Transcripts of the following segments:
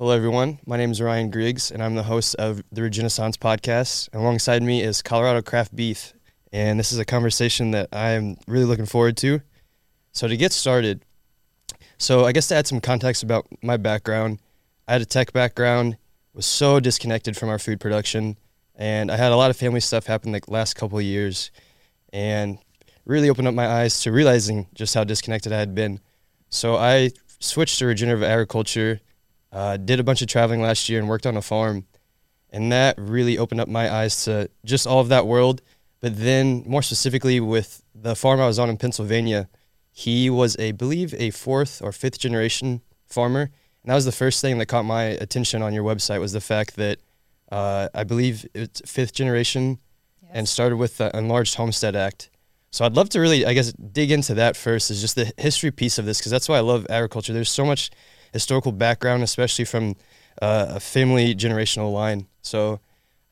Hello, everyone. My name is Ryan Griggs, and I'm the host of the Regenaissance podcast. And Alongside me is Colorado Craft Beef, and this is a conversation that I'm really looking forward to. So, to get started, so I guess to add some context about my background, I had a tech background, was so disconnected from our food production, and I had a lot of family stuff happen the last couple years, and really opened up my eyes to realizing just how disconnected I had been. So I switched to regenerative agriculture uh, did a bunch of traveling last year and worked on a farm, and that really opened up my eyes to just all of that world. But then, more specifically, with the farm I was on in Pennsylvania, he was a believe a fourth or fifth generation farmer, and that was the first thing that caught my attention on your website was the fact that uh, I believe it's fifth generation yes. and started with the Enlarged Homestead Act. So I'd love to really, I guess, dig into that first, is just the history piece of this, because that's why I love agriculture. There's so much historical background, especially from uh, a family generational line. So,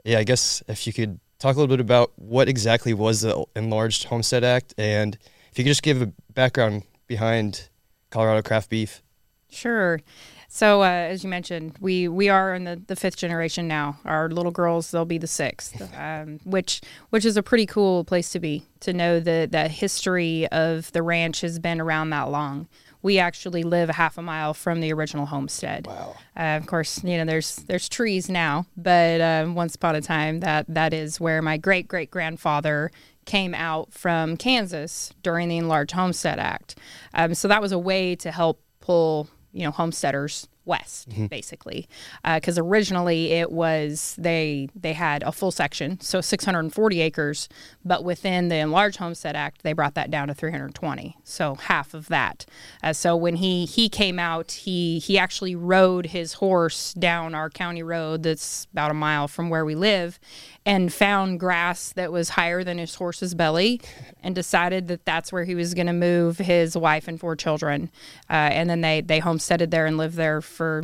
yeah, I guess if you could talk a little bit about what exactly was the Enlarged Homestead Act, and if you could just give a background behind Colorado craft beef. Sure. So uh, as you mentioned, we we are in the, the fifth generation now. Our little girls, they'll be the sixth, um, which which is a pretty cool place to be to know that that history of the ranch has been around that long we actually live a half a mile from the original homestead. Wow. Uh, of course, you know there's there's trees now, but um, once upon a time that that is where my great great grandfather came out from Kansas during the Enlarged Homestead Act. Um, so that was a way to help pull you know homesteaders west mm-hmm. basically because uh, originally it was they they had a full section so 640 acres but within the enlarged homestead act they brought that down to 320 so half of that uh, so when he he came out he he actually rode his horse down our county road that's about a mile from where we live and found grass that was higher than his horse's belly and decided that that's where he was going to move his wife and four children. Uh, and then they they homesteaded there and lived there for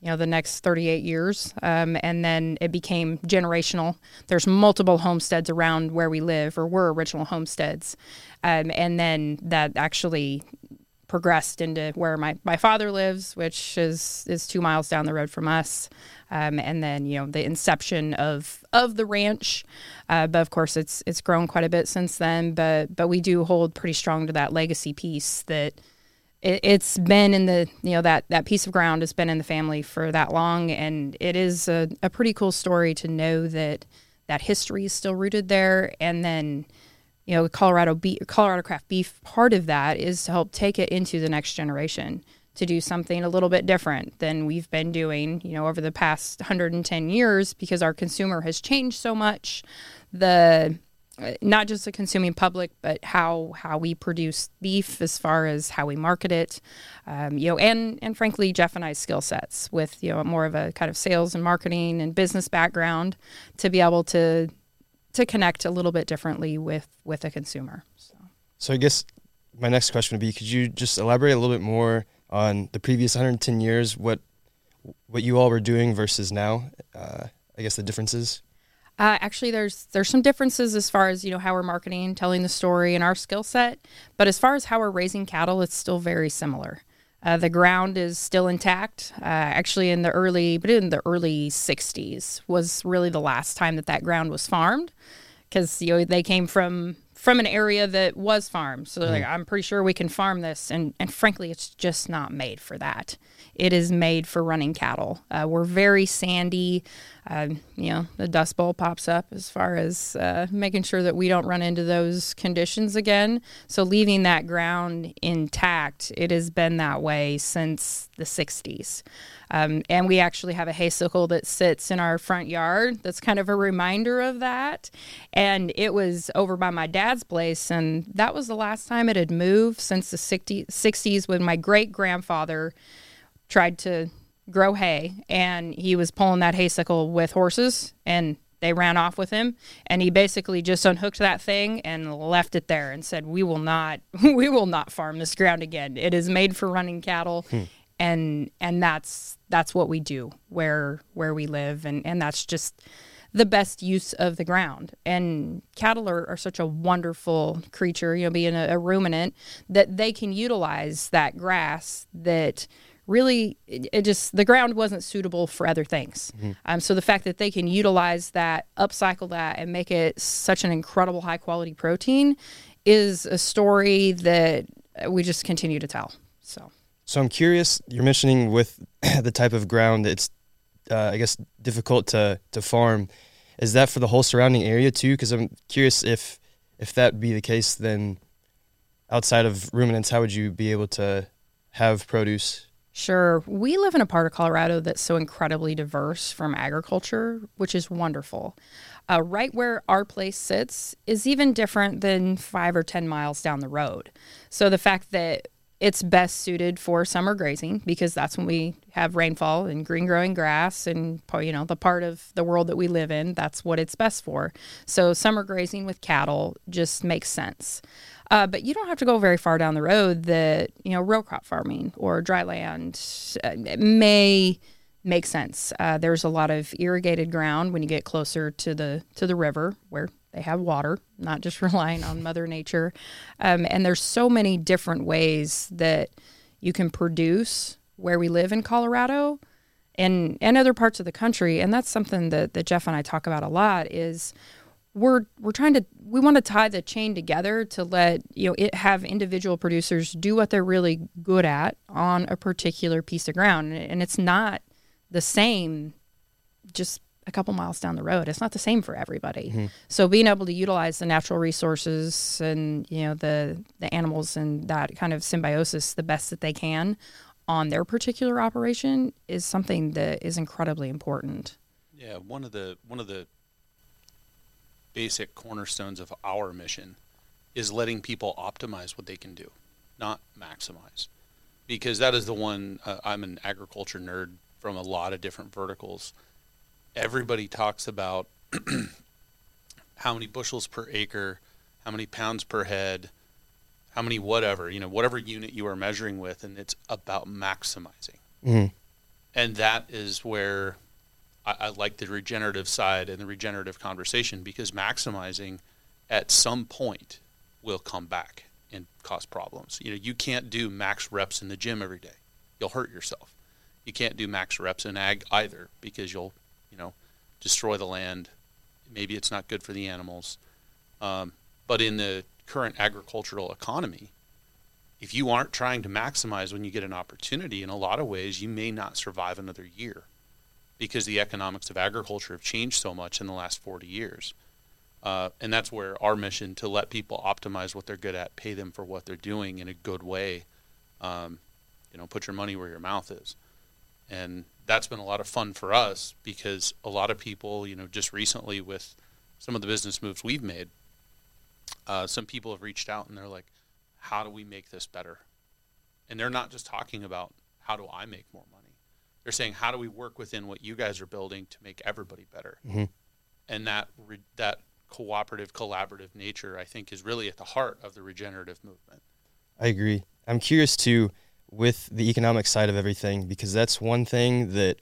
you know the next 38 years. Um, and then it became generational. There's multiple homesteads around where we live or were original homesteads. Um, and then that actually progressed into where my, my father lives which is is two miles down the road from us um, and then you know the inception of of the ranch. Uh, but of course it's it's grown quite a bit since then. But but we do hold pretty strong to that legacy piece that it, has been in the you know that that piece of ground has been in the family for that long, and it is a, a pretty cool story to know that that history is still rooted there, and then you know Colorado beef, Colorado craft beef. Part of that is to help take it into the next generation to do something a little bit different than we've been doing, you know, over the past 110 years because our consumer has changed so much. The uh, not just the consuming public, but how how we produce beef as far as how we market it, um, you know, and and frankly, Jeff and I's skill sets with you know more of a kind of sales and marketing and business background to be able to to connect a little bit differently with with a consumer. So, so I guess my next question would be: Could you just elaborate a little bit more on the previous 110 years? What what you all were doing versus now? Uh, I guess the differences. Uh, actually, there's there's some differences as far as you know how we're marketing, telling the story, and our skill set. But as far as how we're raising cattle, it's still very similar. Uh, the ground is still intact. Uh, actually, in the early, but in the early '60s was really the last time that that ground was farmed, because you know they came from from an area that was farmed. So they're mm-hmm. like, I'm pretty sure we can farm this, and and frankly, it's just not made for that. It is made for running cattle. Uh, we're very sandy. Uh, you know, the dust bowl pops up as far as uh, making sure that we don't run into those conditions again. So leaving that ground intact, it has been that way since the 60s. Um, and we actually have a haysicle that sits in our front yard that's kind of a reminder of that. And it was over by my dad's place, and that was the last time it had moved since the 60, 60s when my great grandfather tried to grow hay and he was pulling that haysicle with horses and they ran off with him. And he basically just unhooked that thing and left it there and said we will not we will not farm this ground again. It is made for running cattle. Hmm. and and that's that's what we do where where we live and and that's just the best use of the ground. And cattle are, are such a wonderful creature you know being a, a ruminant that they can utilize that grass that really it, it just the ground wasn't suitable for other things. Um, so the fact that they can utilize that, upcycle that, and make it such an incredible high quality protein is a story that we just continue to tell. So So I'm curious. You're mentioning with the type of ground it's, uh, I guess, difficult to to farm. Is that for the whole surrounding area too? Because I'm curious if if that be the case, then outside of ruminants, how would you be able to have produce? Sure. We live in a part of Colorado that's so incredibly diverse from agriculture, which is wonderful. Uh, right where our place sits is even different than five or 10 miles down the road. So the fact that it's best suited for summer grazing because that's when we have rainfall and green growing grass and you know the part of the world that we live in that's what it's best for so summer grazing with cattle just makes sense uh, but you don't have to go very far down the road that you know row crop farming or dry land uh, may make sense. Uh, there's a lot of irrigated ground when you get closer to the to the river where they have water, not just relying on Mother Nature. Um, and there's so many different ways that you can produce where we live in Colorado and and other parts of the country. And that's something that, that Jeff and I talk about a lot is we're we're trying to we want to tie the chain together to let you know it have individual producers do what they're really good at on a particular piece of ground and it's not the same just a couple miles down the road it's not the same for everybody so being able to utilize the natural resources and you know the the animals and that kind of symbiosis the best that they can on their particular operation is something that is incredibly important Yeah, one of the one of the basic cornerstones of our mission is letting people optimize what they can do, not maximize. Because that is the one uh, I'm an agriculture nerd from a lot of different verticals. Everybody talks about how many bushels per acre, how many pounds per head, how many whatever, you know, whatever unit you are measuring with and it's about maximizing. Mhm. And that is where I, I like the regenerative side and the regenerative conversation because maximizing at some point will come back and cause problems. You know, you can't do max reps in the gym every day. You'll hurt yourself. You can't do max reps in ag either because you'll, you know, destroy the land. Maybe it's not good for the animals. Um, but in the current agricultural economy, if you aren't trying to maximize when you get an opportunity, in a lot of ways, you may not survive another year because the economics of agriculture have changed so much in the last 40 years. Uh, and that's where our mission to let people optimize what they're good at, pay them for what they're doing in a good way, um, you know, put your money where your mouth is. And that's been a lot of fun for us because a lot of people, you know, just recently with some of the business moves we've made, uh, some people have reached out and they're like, how do we make this better? And they're not just talking about how do I make more money. They're saying how do we work within what you guys are building to make everybody better. Mhm. And that re- that cooperative, collaborative nature, I think, is really at the heart of the regenerative movement. I agree. I'm curious too with the economic side of everything because that's one thing that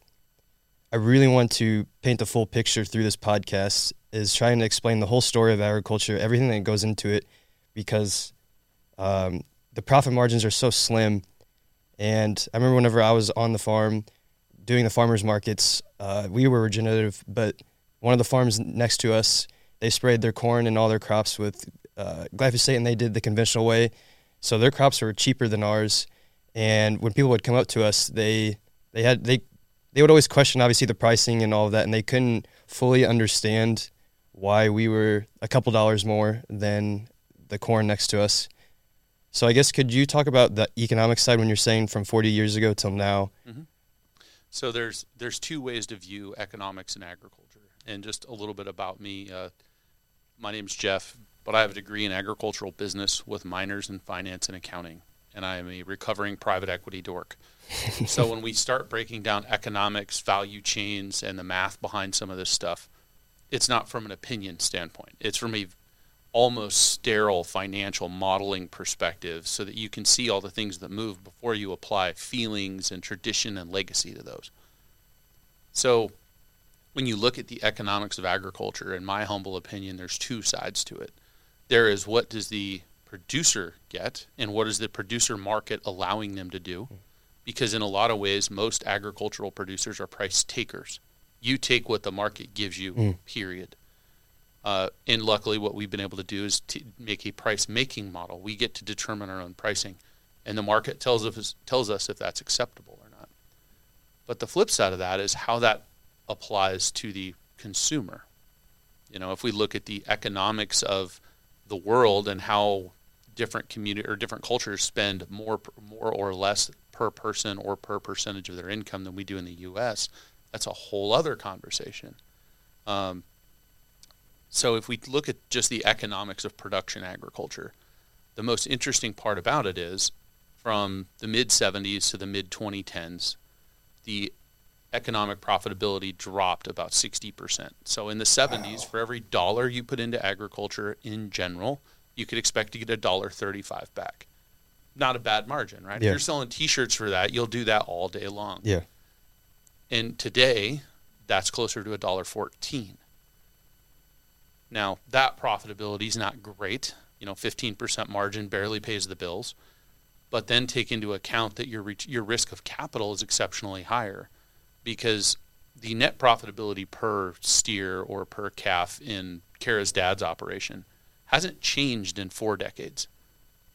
I really want to paint the full picture through this podcast is trying to explain the whole story of agriculture, everything that goes into it, because um, the profit margins are so slim. And I remember whenever I was on the farm doing the farmers markets, uh, we were regenerative, but one of the farms next to us, they sprayed their corn and all their crops with uh, glyphosate, and they did the conventional way. So their crops were cheaper than ours. And when people would come up to us, they they had they they would always question obviously the pricing and all of that, and they couldn't fully understand why we were a couple dollars more than the corn next to us. So I guess could you talk about the economic side when you're saying from 40 years ago till now? So there's there's two ways to view economics and agriculture, and just a little bit about me. Uh, my name's Jeff, but I have a degree in agricultural business with minors in finance and accounting, and I am a recovering private equity dork. so when we start breaking down economics, value chains, and the math behind some of this stuff, it's not from an opinion standpoint. It's from a almost sterile financial modeling perspective so that you can see all the things that move before you apply feelings and tradition and legacy to those. So when you look at the economics of agriculture, in my humble opinion, there's two sides to it. There is what does the producer get and what is the producer market allowing them to do? because in a lot of ways, most agricultural producers are price takers. You take what the market gives you, Mm. period. Uh, and luckily, what we've been able to do is to make a price making model. We get to determine our own pricing, and the market tells us tells us if that's acceptable or not. But the flip side of that is how that applies to the consumer. You know, if we look at the economics of the world and how different community or different cultures spend more more or less per person or per percentage of their income than we do in the U.S., that's a whole other conversation. Um, so if we look at just the economics of production agriculture, the most interesting part about it is from the mid 70s to the mid 2010s, the economic profitability dropped about 60%. So in the 70s, for every dollar you put into agriculture in general, you could expect to get a dollar 35 back. Not a bad margin, right? If you're selling t-shirts for that, you'll do that all day long. Yeah. And today, that's closer to a dollar 14. Now, that profitability is not great. You know, 15% margin barely pays the bills. But then take into account that your your risk of capital is exceptionally higher because the net profitability per steer or per calf in Kara's dad's operation hasn't changed in four decades,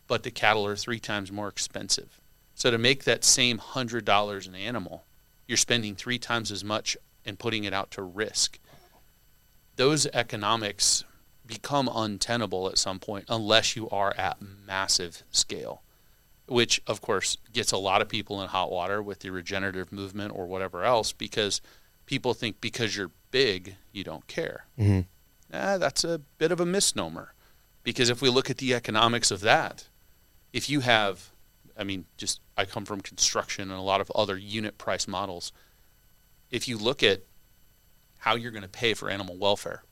but the cattle are three times more expensive. So to make that same hundred dollars an animal, you're spending three times as much and putting it out to risk. Those economics become untenable at some point unless you are at massive scale which of course gets a lot of people in hot water with the regenerative movement or whatever else because people think because you're big you don't care Mhm. Ah, that's a bit of a misnomer because if we look at the economics of that if you have i mean just i come from construction and a lot of other unit price models if you look at how you're going to pay for animal welfare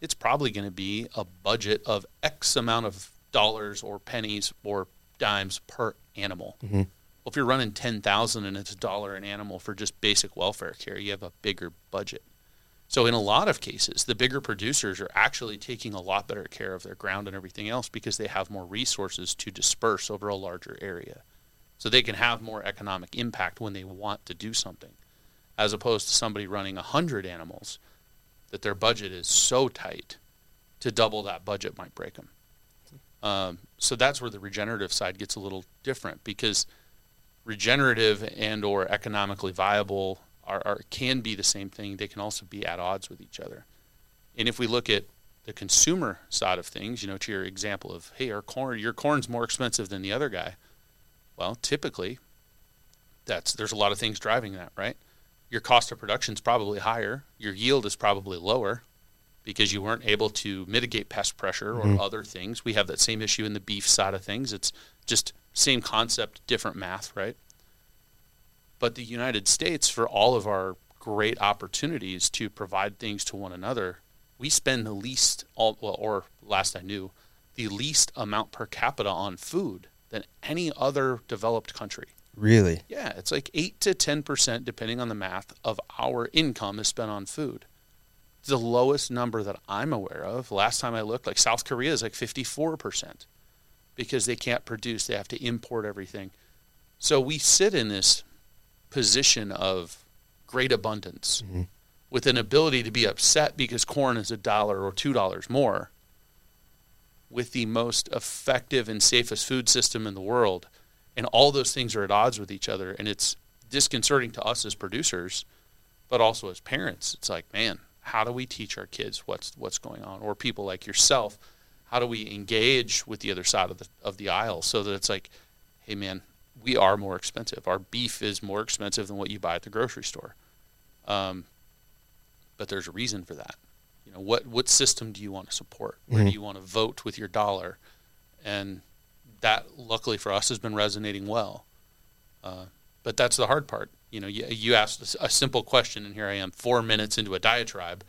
it's probably going to be a budget of x amount of dollars or pennies or dimes per animal Mhm. well, if you're running 10,000 and it's a dollar an animal for just basic welfare care, you have a bigger budget. So in a lot of cases, the bigger producers are actually taking a lot better care of their ground and everything else because they have more resources to disperse over a larger area. So they can have more economic impact when they want to do something as opposed to somebody running 100 animals that their budget is so tight to double that budget might break them. Um, so that's where the regenerative side gets a little different because regenerative and or economically viable are, are can be the same thing. They can also be at odds with each other. And if we look at the consumer side of things, you know, to your example of, hey, our corn, your corn's more expensive than the other guy. Well, typically, that's there's a lot of things driving that, right? Your cost of production is probably higher. Your yield is probably lower because you weren't able to mitigate pest pressure or Mhm. other things. We have that same issue in the beef side of things. It's just same concept, different math, right? But the United States, for all of our great opportunities to provide things to one another, we spend the least, all, well, or last I knew, the least amount per capita on food than any other developed country. Really? Yeah, it's like 8 to 10%, depending on the math, of our income is spent on food. It's the lowest number that I'm aware of. Last time I looked, like South Korea is like 54% because they can't produce, they have to import everything. So we sit in this position of great abundance Mhm. with an ability to be upset because corn is a dollar or two dollars more with the most effective and safest food system in the world. And all those things are at odds with each other. And it's disconcerting to us as producers but also as parents it's like man how do we teach our kids what's what's going on? Or people like yourself how do we engage with the other side of the of the aisle so that it's like hey man we are more expensive. Our beef is more expensive than what you buy at the grocery store. Um, but there's a reason for that. You know what what system do you want to support? Where do Mhm. you want to vote with your dollar? And that luckily for us has been resonating well. Uh, but that's the hard part. You know you, you asked a simple question and here i am four minutes into a diatribe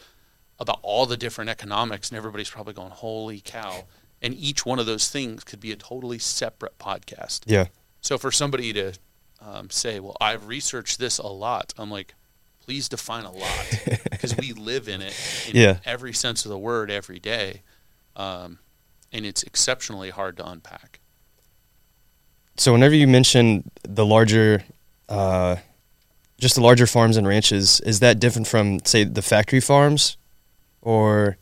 about all the different economics and everybody's probably going holy cow. And each one of those things could be a totally separate podcast. Yeah. So for somebody to um, say, "Well, I've researched this a lot," I'm like, "Please define a lot," because we live in it in Yeah. every sense of the word every day, um, and it's exceptionally hard to unpack. So whenever you mention the larger uh, just the larger farms and ranches, is that different from say the factory farms, or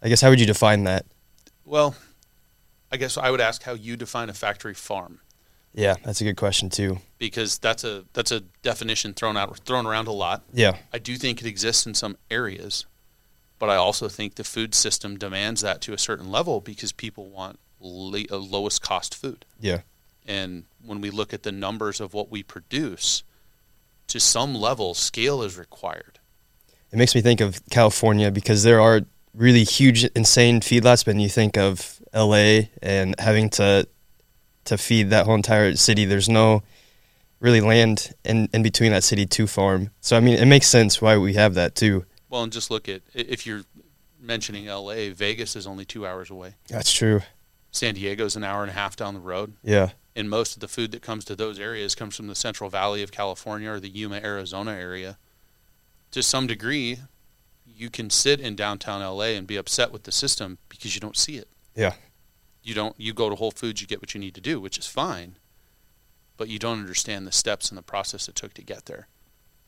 I guess how would you define that? Well, I guess I would ask how you define a factory farm Yeah, that's a good question too. because that's a that's a definition thrown out thrown around a lot. Yeah, I do think it exists in some areas, but I also think the food system demands that to a certain level because people want le- lowest cost food. yeah, And when we look at the numbers of what we produce, to some level, scale is required. it makes me think of California because there are really huge, insane feedlots. But when you think of L.A. and having to to feed that whole entire city, there's no really land in in between that city to farm. So I mean, it makes sense why we have that too. Well, and just look at if you're mentioning LA, Vegas is only two hours away. That's true. San Diego's an hour and a half down the road. Yeah, And most of the food that comes to those areas comes from the Central Valley of California or the Yuma, Arizona area. To some degree, you can sit in downtown LA and be upset with the system because you don't see it. yeah, You don't you go to Whole Foods, you get what you need to do, which is fine. But you don't understand the steps and the process it took to get there.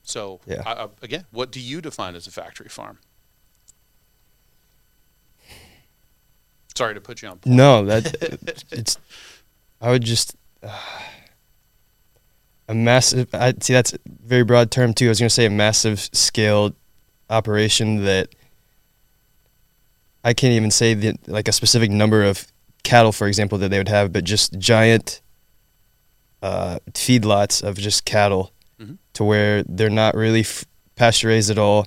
So, Yeah. I, I, again, what do you define as a factory farm? Sorry to put you on. Point. No, that it's. I would just uh, a massive. I see that's a very broad term too. I was going to say a massive scale operation that I can't even say the like a specific number of cattle, for example, that they would have, but just giant uh, feedlots of just cattle, Mhm. to where they're not really f- pasture raised at all,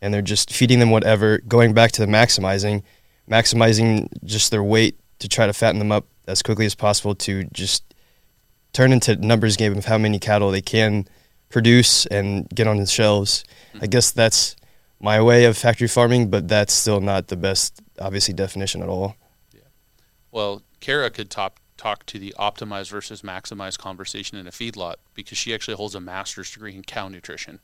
and they're just feeding them whatever. Going back to the maximizing maximizing just their weight to try to fatten them up as quickly as possible to just turn into numbers game of how many cattle they can produce and get on the shelves. I guess that's my way of factory farming, but that's still not the best, obviously, definition at all. Well, Kara could top, talk to the optimize versus maximize conversation in a feedlot because she actually holds a master's degree in cow nutrition.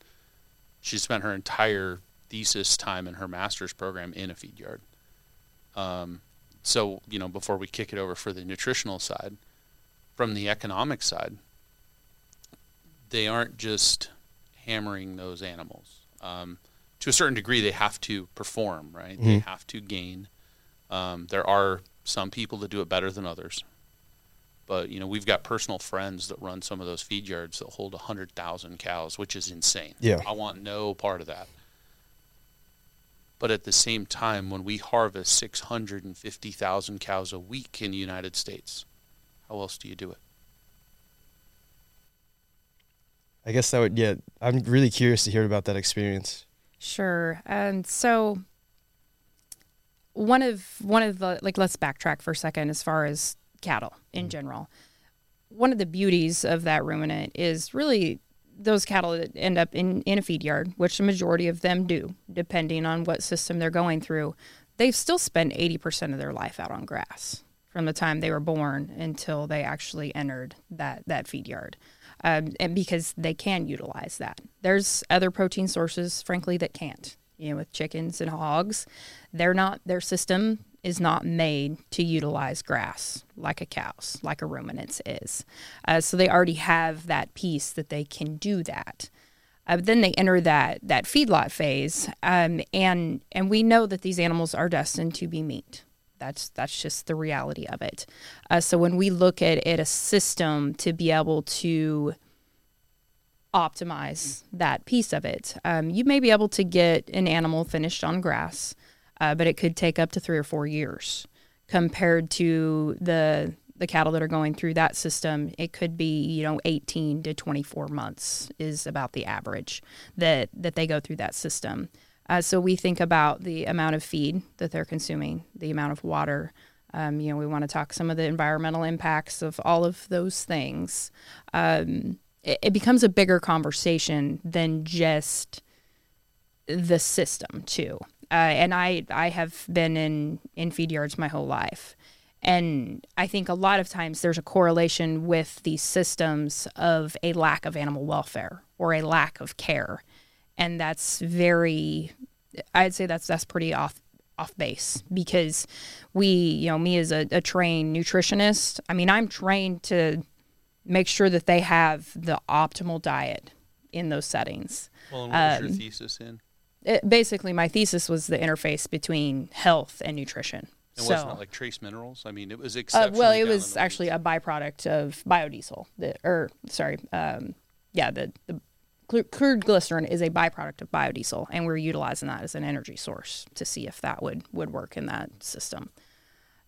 She spent her entire thesis time in her master's program in a feed yard. Um, so, you know, before we kick it over for the nutritional side, from the economic side, they aren't just hammering those animals. Um, to a certain degree, they have to perform, right? They Mhm. have to gain. Um, there are some people that do it better than others. But you know, we've got personal friends that run some of those feed yards that hold hundred thousand cows, which is insane. Yeah. I want no part of that. But at the same time, when we harvest six hundred and fifty thousand cows a week in the United States, how else do you do it? I guess that would, yeah, I'm really curious to hear about that experience. Sure. And so one of one of the like let's backtrack for a second as far as cattle in general. One of the beauties of that ruminant is really those cattle that end up in, in a feed yard, which the majority of them do, depending on what system they're going through, they still spend 80% of their life out on grass from the time they were born until they actually entered that, that feed yard. Um, and because they can utilize that. There's other protein sources, frankly, that can't. You know, with chickens and hogs, they're not, their system is not made to utilize grass like a cow's, like a ruminant's is. Uh, so they already have that piece that they can do that. Uh, then they enter that that feedlot phase, um, and and we know that these animals are destined to be meat. That's that's just the reality of it. Uh, so when we look at, at a system to be able to optimize that piece of it, um, you may be able to get an animal finished on grass, uh, but it could take up to three or four years compared to the the cattle that are going through that system. It could be you know 18 to 24 months is about the average that that they go through that system. Uh, so we think about the amount of feed that they're consuming, the amount of water. Um, you know, we want to talk some of the environmental impacts of all of those things. Um, it, it becomes a bigger conversation than just the system, too. Uh, and I, I have been in, in feed yards my whole life. And I think a lot of times there's a correlation with these systems of a lack of animal welfare or a lack of care. And that's very, I'd say that's that's pretty off off base because we, you know, me as a, a trained nutritionist, I mean, I'm trained to make sure that they have the optimal diet in those settings. Well, and what was your Um, thesis in? It, basically, my thesis was the interface between health and nutrition. And so, wasn't it like trace minerals? I mean, it was uh, well, it was actually a byproduct of biodiesel. The, or sorry, um, yeah, the the crude glycerin is a byproduct of biodiesel, and we're utilizing that as an energy source to see if that would would work in that system.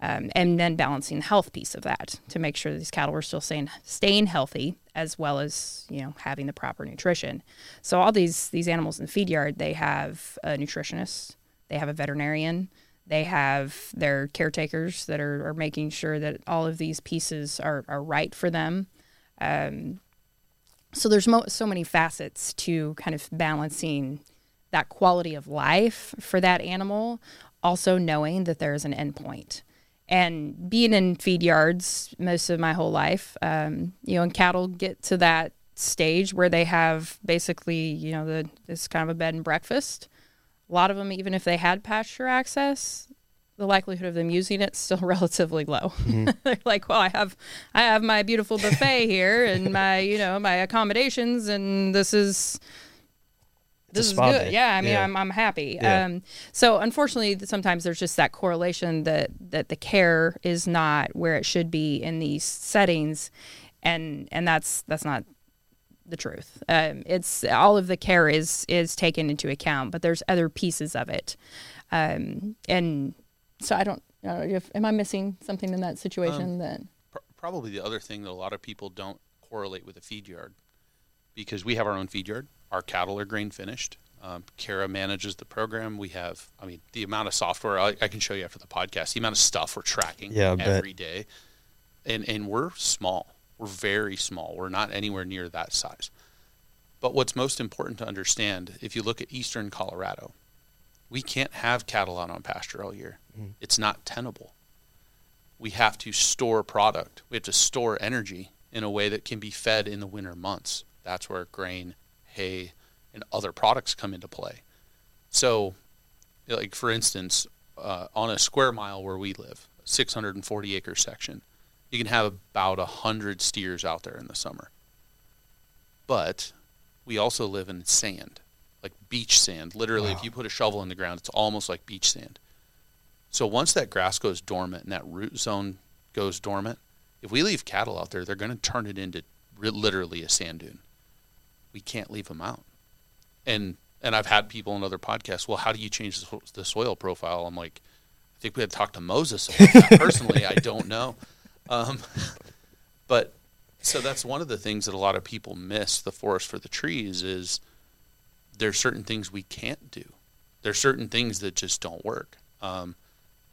Um, and then balancing the health piece of that to make sure these cattle were still staying staying healthy as well as you know having the proper nutrition. So all these these animals in the feed yard, they have a nutritionist, they have a veterinarian, they have their caretakers that are, are making sure that all of these pieces are, are right for them. Um, so there's mo- so many facets to kind of balancing that quality of life for that animal, also knowing that there is an endpoint. And being in feed yards most of my whole life, um, you know, and cattle get to that stage where they have basically, you know, the this kind of a bed and breakfast. A lot of them, even if they had pasture access, the likelihood of them using it's still relatively low. They're like, well, I have, I have my beautiful buffet here and my, you know, my accommodations, and this is It's this is good. day. Yeah, I mean, Yeah. I'm I'm happy. Yeah. Um, so unfortunately, sometimes there's just that correlation that that the care is not where it should be in these settings, and and that's that's not the truth. Um, it's all of the care is is taken into account, but there's other pieces of it, um, and so I don't. I don't if, am I missing something in that situation? that Pr- probably the other thing that a lot of people don't correlate with a feed yard because we have our own feed yard. Our cattle are grain finished. Um, Kara manages the program. We have, I mean, the amount of software I, I can show you after the podcast, the amount of stuff we're tracking Yeah, every day. And, and we're small. We're very small. We're not anywhere near that size. But what's most important to understand, if you look at eastern Colorado, we can't have cattle out on pasture all year. It's not tenable we have to store product. We have to store energy in a way that can be fed in the winter months. That's where grain, hay, and other products come into play. So, like for instance, uh, on a square mile where we live, 640 acre section, you can have about 100 steers out there in the summer. But we also live in sand, like beach sand. Literally, if you put a shovel in the ground, it's almost like beach sand. So once that grass goes dormant and that root zone goes dormant, if we leave cattle out there, they're going to turn it into literally a sand dune. We can't leave them out. And and I've had people in other podcasts. Well, how do you change the, the soil profile? I'm like, I think we had to talk to Moses about that. Personally, I don't know. Um, but so that's one of the things that a lot of people miss. The forest for the trees is there's certain things we can't do. There's certain things that just don't work. Um,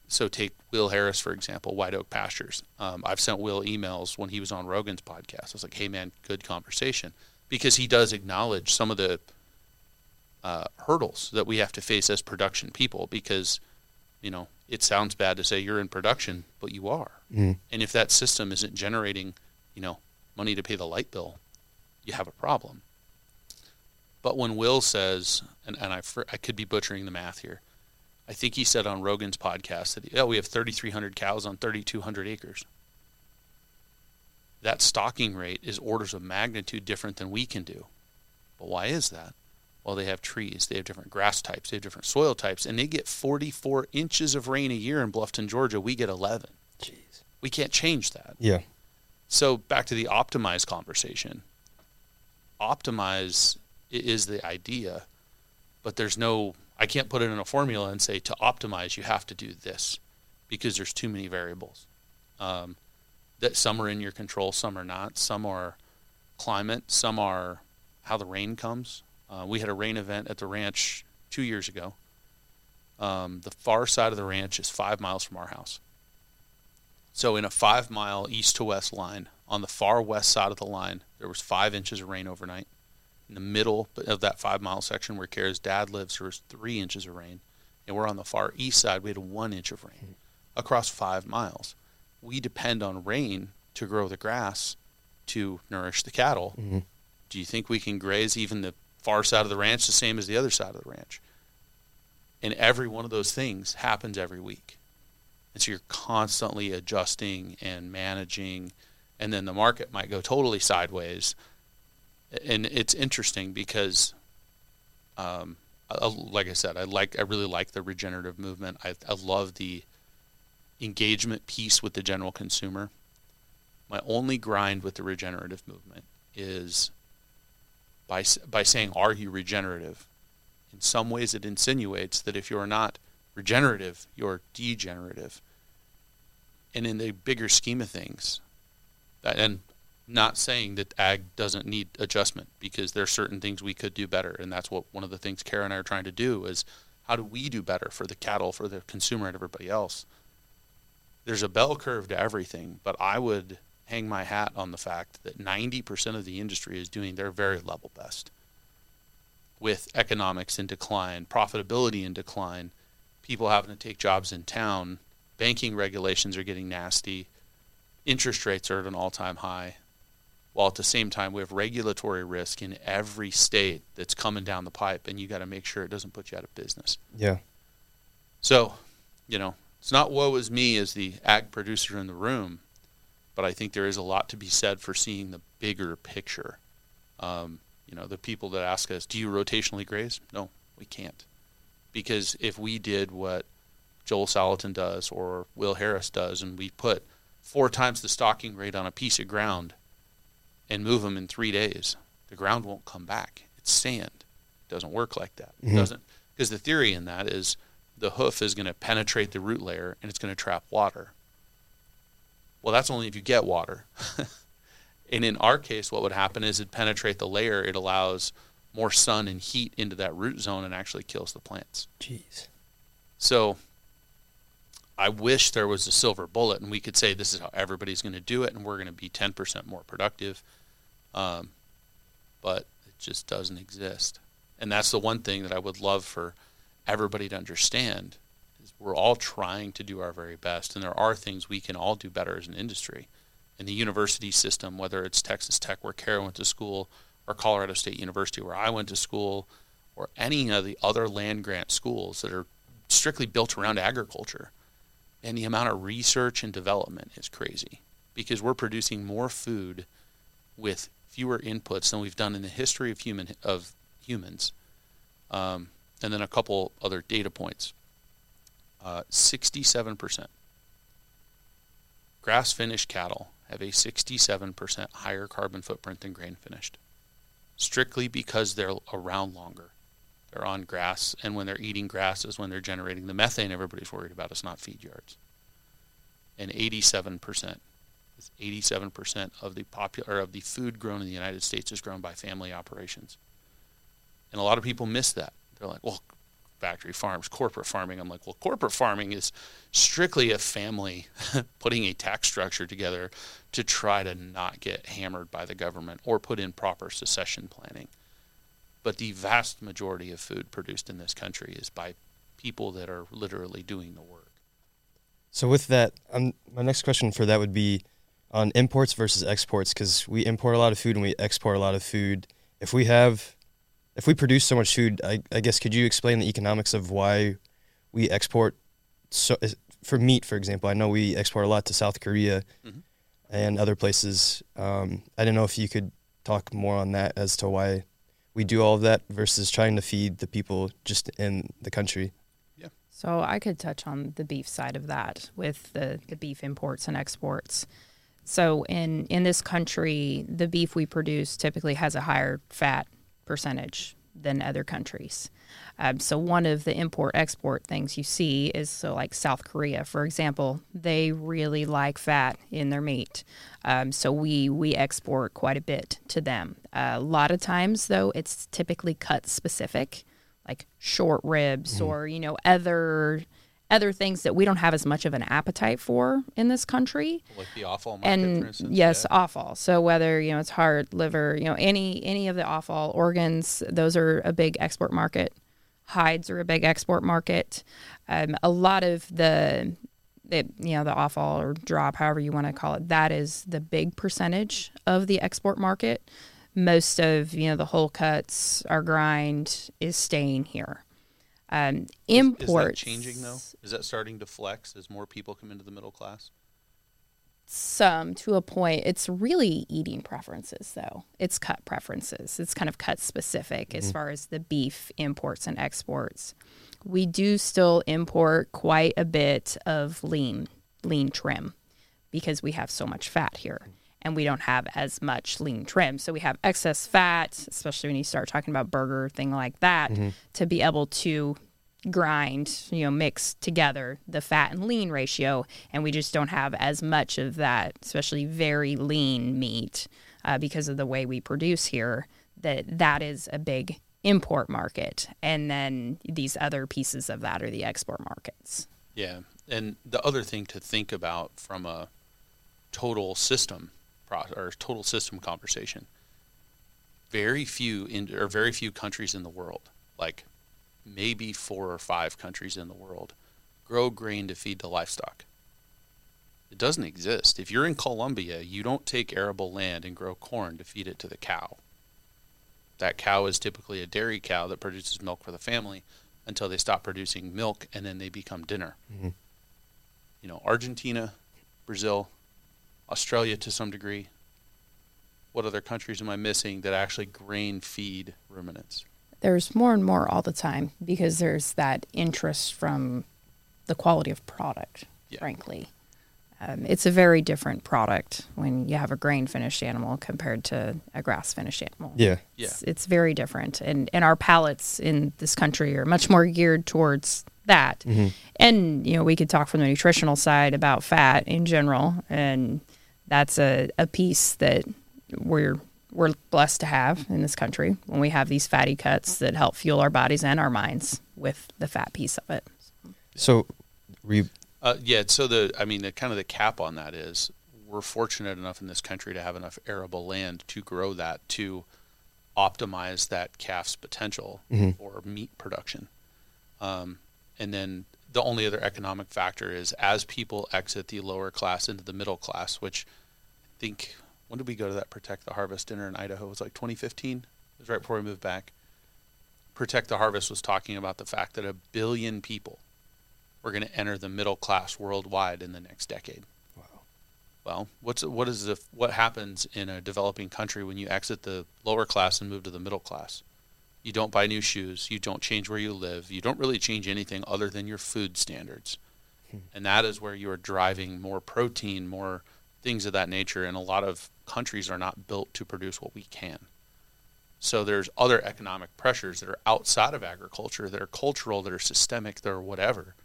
so take Will Harris for example, White Oak Pastures. Um, I've sent Will emails when he was on Rogan's podcast. I was like, "Hey man, good conversation," because he does acknowledge some of the uh, hurdles that we have to face as production people. Because you know, it sounds bad to say you're in production, but you are. Mhm. And if that system isn't generating, you know, money to pay the light bill, you have a problem. But when Will says, and, and I, fr- I could be butchering the math here, I think he said on Rogan's podcast that yeah, we have 3,300 cows on 3,200 acres. That stocking rate is orders of magnitude different than we can do. But why is that? Well, they have trees, they have different grass types, they have different soil types, and they get 44 inches of rain a year in Bluffton, Georgia. We get 11. Jeez. We can't change that. Yeah. So back to the optimize conversation. Optimize is the idea, but there's no I can't put it in a formula and say to optimize you have to do this because there's too many variables. Um, that some are in your control, some are not. Some are climate, some are how the rain comes. Uh, we had a rain event at the ranch two years ago. Um, the far side of the ranch is five miles from our house. So in a five mile east to west line, on the far west side of the line, there was five inches of rain overnight. In the middle of that five mile section where Kara's dad lives, there was three inches of rain. And we're on the far east side, we had one inch of rain across five miles. We depend on rain to grow the grass to nourish the cattle. Mhm. Do you think we can graze even the far side of the ranch the same as the other side of the ranch? And every one of those things happens every week. And so you're constantly adjusting and managing and then the market might go totally sideways. And it's interesting because, um, I, like I said, I like I really like the regenerative movement. I, I love the engagement piece with the general consumer. My only grind with the regenerative movement is by by saying, "Are you regenerative?" In some ways, it insinuates that if you're not regenerative, you're degenerative. And in the bigger scheme of things, and not saying that ag doesn't need adjustment because there are certain things we could do better, and that's what one of the things Kara and I are trying to do is how do we do better for the cattle, for the consumer, and everybody else. There's a bell curve to everything, but I would hang my hat on the fact that 90% of the industry is doing their very level best with economics in decline, profitability in decline, people having to take jobs in town, banking regulations are getting nasty, interest rates are at an all time high, while at the same time we have regulatory risk in every state that's coming down the pipe, and you got to make sure it doesn't put you out of business. Yeah. So, you know, it's not woe is me as the ag producer in the room, but I think there is a lot to be said for seeing the bigger picture. Um, you know, the people that ask us, do you rotationally graze? No, we can't. Because if we did what Joel Salatin does or Will Harris does, and we put four times the stocking rate on a piece of ground and move them in three days, the ground won't come back. It's sand. It doesn't work like that. It mm-hmm. doesn't because the theory in that is the hoof is going to penetrate the root layer and it's going to trap water. Well, that's only if you get water. and in our case, what would happen is it penetrate the layer. It allows more sun and heat into that root zone and actually kills the plants. Jeez. So I wish there was a silver bullet and we could say this is how everybody's going to do it and we're going to be 10% more productive. Um, but it just doesn't exist. And that's the one thing that I would love for everybody to understand is we're all trying to do our very best and there are things we can all do better as an industry. In the university system, whether it's Texas Tech where Kara went to school or Colorado State University where I went to school or any of the other land grant schools that are strictly built around agriculture and the amount of research and development is crazy because we're producing more food with fewer inputs than we've done in the history of human of humans. Um, and then a couple other data points. Uh, 67% grass finished cattle have a 67% higher carbon footprint than grain finished, strictly because they're around longer. They're on grass, and when they're eating grass is when they're generating the methane everybody's worried about. It's not feed yards. And 87%, 87% of the popular of the food grown in the United States is grown by family operations. And a lot of people miss that. They're like, well, factory farms, corporate farming. I'm like, well, corporate farming is strictly a family putting a tax structure together to try to not get hammered by the government or put in proper succession planning. But the vast majority of food produced in this country is by people that are literally doing the work. So, with that, um, my next question for that would be on imports versus exports, because we import a lot of food and we export a lot of food. If we have, if we produce so much food, I, I guess could you explain the economics of why we export so for meat, for example? I know we export a lot to South Korea mm-hmm. and other places. Um, I don't know if you could talk more on that as to why we do all of that versus trying to feed the people just in the country. Yeah. So I could touch on the beef side of that with the, the beef imports and exports. So in in this country, the beef we produce typically has a higher fat percentage than other countries. Um, so one of the import export things you see is so like South Korea, for example, they really like fat in their meat. Um, so we we export quite a bit to them. Uh, a lot of times though, it's typically cut specific, like short ribs mm. or you know other other things that we don't have as much of an appetite for in this country. Like the offal market, and instance, yes, yeah. offal. So whether you know it's heart, liver, you know any any of the offal organs, those are a big export market. Hides are a big export market. Um, a lot of the it, you know the offal or drop, however you want to call it, that is the big percentage of the export market. Most of you know the whole cuts, our grind is staying here. Um, imports is, is that changing though? Is that starting to flex as more people come into the middle class? some to a point. It's really eating preferences, though. It's cut preferences. It's kind of cut specific mm-hmm. as far as the beef imports and exports. We do still import quite a bit of lean, lean trim because we have so much fat here and we don't have as much lean trim. So we have excess fat, especially when you start talking about burger, thing like that, mm-hmm. to be able to grind, you know, mix together the fat and lean ratio. And we just don't have as much of that, especially very lean meat, uh, because of the way we produce here. That that is a big import market, and then these other pieces of that are the export markets. Yeah, and the other thing to think about from a total system or total system conversation. Very few in or very few countries in the world, like maybe four or five countries in the world, grow grain to feed the livestock. It doesn't exist. If you're in Colombia, you don't take arable land and grow corn to feed it to the cow. That cow is typically a dairy cow that produces milk for the family until they stop producing milk and then they become dinner. Mm-hmm. You know, Argentina, Brazil, Australia to some degree. What other countries am I missing that actually grain feed ruminants? There's more and more all the time because there's that interest from the quality of product, yeah. frankly. Um, it's a very different product when you have a grain finished animal compared to a grass finished animal. Yeah. Yeah. It's, it's, very different. And, and our palates in this country are much more geared towards that. Mm-hmm. And, you know, we could talk from the nutritional side about fat in general. And that's a, a piece that we're we're blessed to have in this country when we have these fatty cuts that help fuel our bodies and our minds with the fat piece of it. So, we uh, yeah. So the I mean the kind of the cap on that is we're fortunate enough in this country to have enough arable land to grow that to optimize that calf's potential mm-hmm. for meat production. Um, and then the only other economic factor is as people exit the lower class into the middle class, which I think when did we go to that Protect the Harvest dinner in Idaho? It was like 2015. It was right before we moved back. Protect the Harvest was talking about the fact that a billion people were going to enter the middle class worldwide in the next decade. Wow. Well, what's what is the what happens in a developing country when you exit the lower class and move to the middle class? You don't buy new shoes. You don't change where you live. You don't really change anything other than your food standards. Hmm. And that is where you are driving more protein, more things of that nature. And a lot of countries are not built to produce what we can. So there's other economic pressures that are outside of agriculture, that are cultural, that are systemic, that are whatever,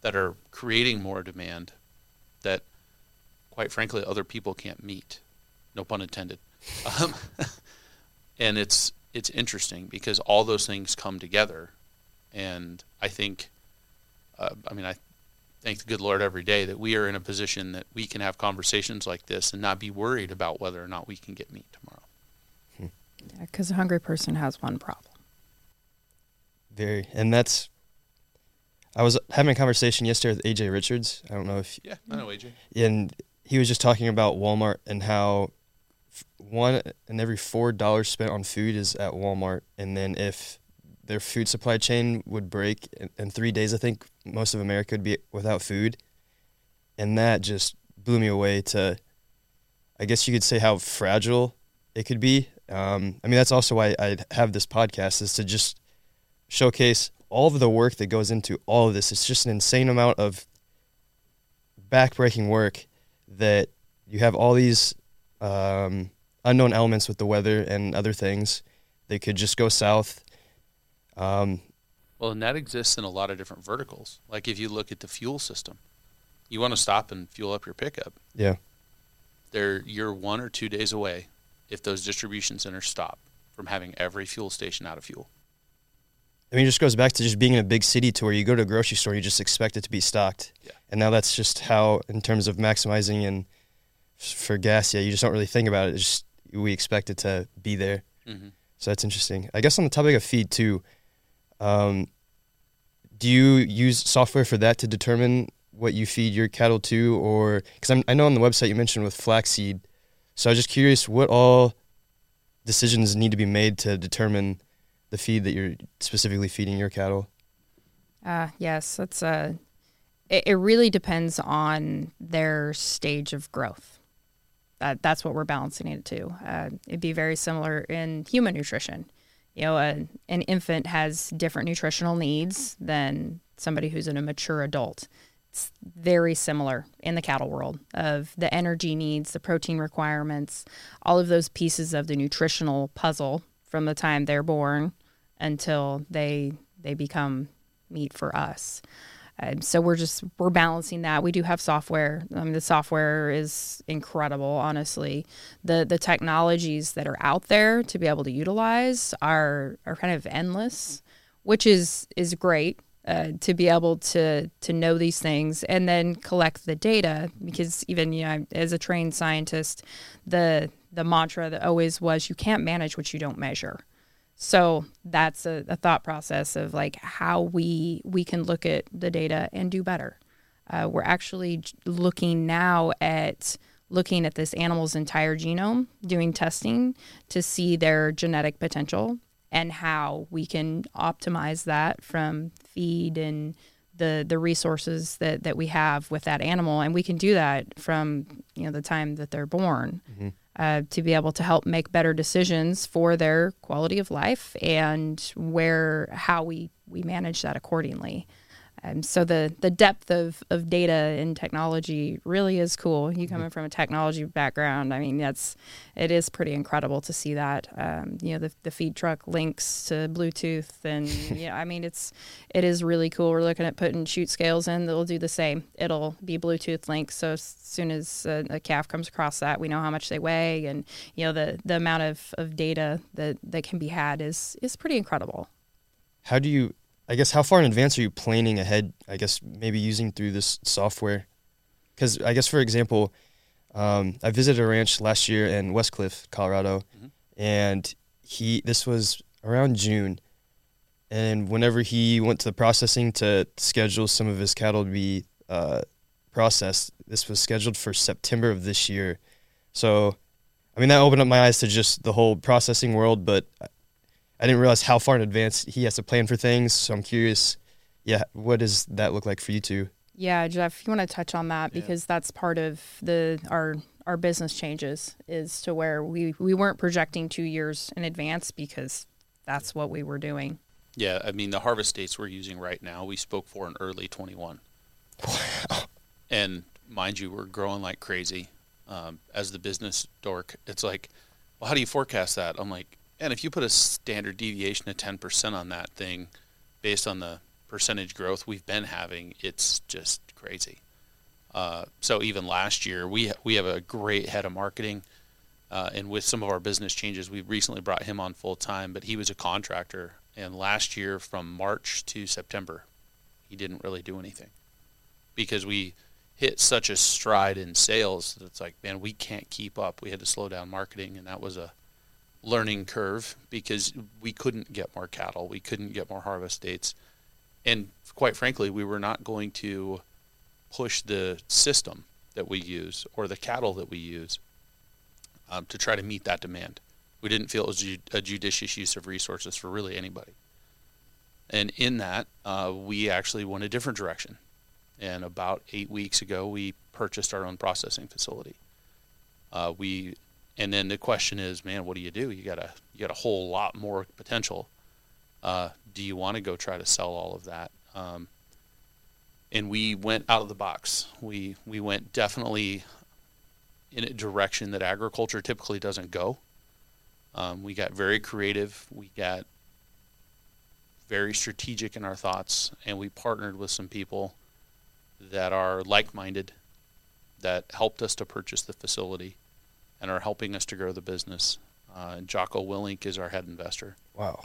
that are creating more demand that, quite frankly, other people can't meet. No pun intended. Um, and it's it's interesting because all those things come together, and I think, uh, I mean, I thank the good Lord every day that we are in a position that we can have conversations like this and not be worried about whether or not we can get meat tomorrow. Yeah, because a hungry person has one problem. Very, and that's. I was having a conversation yesterday with AJ Richards. I don't know if yeah, I know AJ, and he was just talking about Walmart and how one in every four dollars spent on food is at Walmart, and then if their food supply chain would break in, in, three days, I think most of America would be without food, and that just blew me away. To, I guess you could say how fragile it could be. Um, I mean, that's also why I have this podcast is to just showcase all of the work that goes into all of this. It's just an insane amount of backbreaking work that you have all these um, unknown elements with the weather and other things. They could just go south. Um, well, and that exists in a lot of different verticals. Like if you look at the fuel system, you want to stop and fuel up your pickup. Yeah. There, you're one or two days away if those distribution centers stop from having every fuel station out of fuel. I mean, it just goes back to just being in a big city to where you go to a grocery store, you just expect it to be stocked. Yeah. And now that's just how, in terms of maximizing and for gas, yeah, you just don't really think about it. It's just we expect it to be there. Mm-hmm. So that's interesting. I guess on the topic of feed too, um, do you use software for that to determine what you feed your cattle to, or because I know on the website you mentioned with flaxseed. So I was just curious, what all decisions need to be made to determine the feed that you're specifically feeding your cattle? Uh, yes, that's a It, it really depends on their stage of growth. That, that's what we're balancing it to. Uh, it'd be very similar in human nutrition. You know, a, an infant has different nutritional needs than somebody who's in a mature adult. It's very similar in the cattle world of the energy needs, the protein requirements, all of those pieces of the nutritional puzzle from the time they're born until they they become meat for us. Um, so we're just we're balancing that. We do have software. I mean, the software is incredible. Honestly, the the technologies that are out there to be able to utilize are are kind of endless, which is is great. Uh, to be able to to know these things and then collect the data because even you know as a trained scientist the the mantra that always was you can't manage what you don't measure so that's a, a, thought process of like how we we can look at the data and do better. Uh, we're actually looking now at looking at this animal's entire genome, doing testing to see their genetic potential and how we can optimize that from feed and the the resources that that we have with that animal, and we can do that from you know the time that they're born. Mm-hmm uh, to be able to help make better decisions for their quality of life and where how we we manage that accordingly. Um, so the the depth of, of data and technology really is cool. You coming mm-hmm. from a technology background, I mean that's it is pretty incredible to see that. Um, you know the, the feed truck links to Bluetooth and yeah, I mean it's it is really cool. We're looking at putting chute scales in that'll do the same. It'll be Bluetooth links, so as soon as a, a calf comes across that, we know how much they weigh, and you know the the amount of, of data that that can be had is is pretty incredible. How do you I guess how far in advance are you planning ahead? I guess maybe using through this software, because I guess for example, um, I visited a ranch last year in Westcliffe, Colorado, mm-hmm. and he this was around June, and whenever he went to the processing to schedule some of his cattle to be uh, processed, this was scheduled for September of this year. So, I mean that opened up my eyes to just the whole processing world, but I didn't realize how far in advance he has to plan for things. So I'm curious, yeah, what does that look like for you two? Yeah, Jeff, you want to touch on that because yeah. that's part of the our our business changes is to where we we weren't projecting two years in advance because that's what we were doing. Yeah, I mean the harvest dates we're using right now, we spoke for in early 21. Wow. And mind you, we're growing like crazy. Um, as the business dork, it's like, well, how do you forecast that? I'm like, and if you put a standard deviation of 10% on that thing based on the percentage growth we've been having, it's just crazy. Uh, so even last year, we we have a great head of marketing, uh, and with some of our business changes, we recently brought him on full time. But he was a contractor, and last year from March to September, he didn't really do anything because we hit such a stride in sales that it's like, man, we can't keep up. We had to slow down marketing, and that was a learning curve because we couldn't get more cattle, we couldn't get more harvest dates, and quite frankly, we were not going to push the system that we use or the cattle that we use um, to try to meet that demand. We didn't feel it was a judicious use of resources for really anybody. And in that, uh, we actually went a different direction. And about eight weeks ago, we purchased our own processing facility. Uh, we and then the question is, man, what do you do? You got a you got a whole lot more potential. Uh, do you want to go try to sell all of that? Um, and we went out of the box. We we went definitely in a direction that agriculture typically doesn't go. Um, we got very creative. We got very strategic in our thoughts, and we partnered with some people that are like-minded that helped us to purchase the facility and are helping us to grow the business. Uh, Jocko Willink is our head investor. Wow.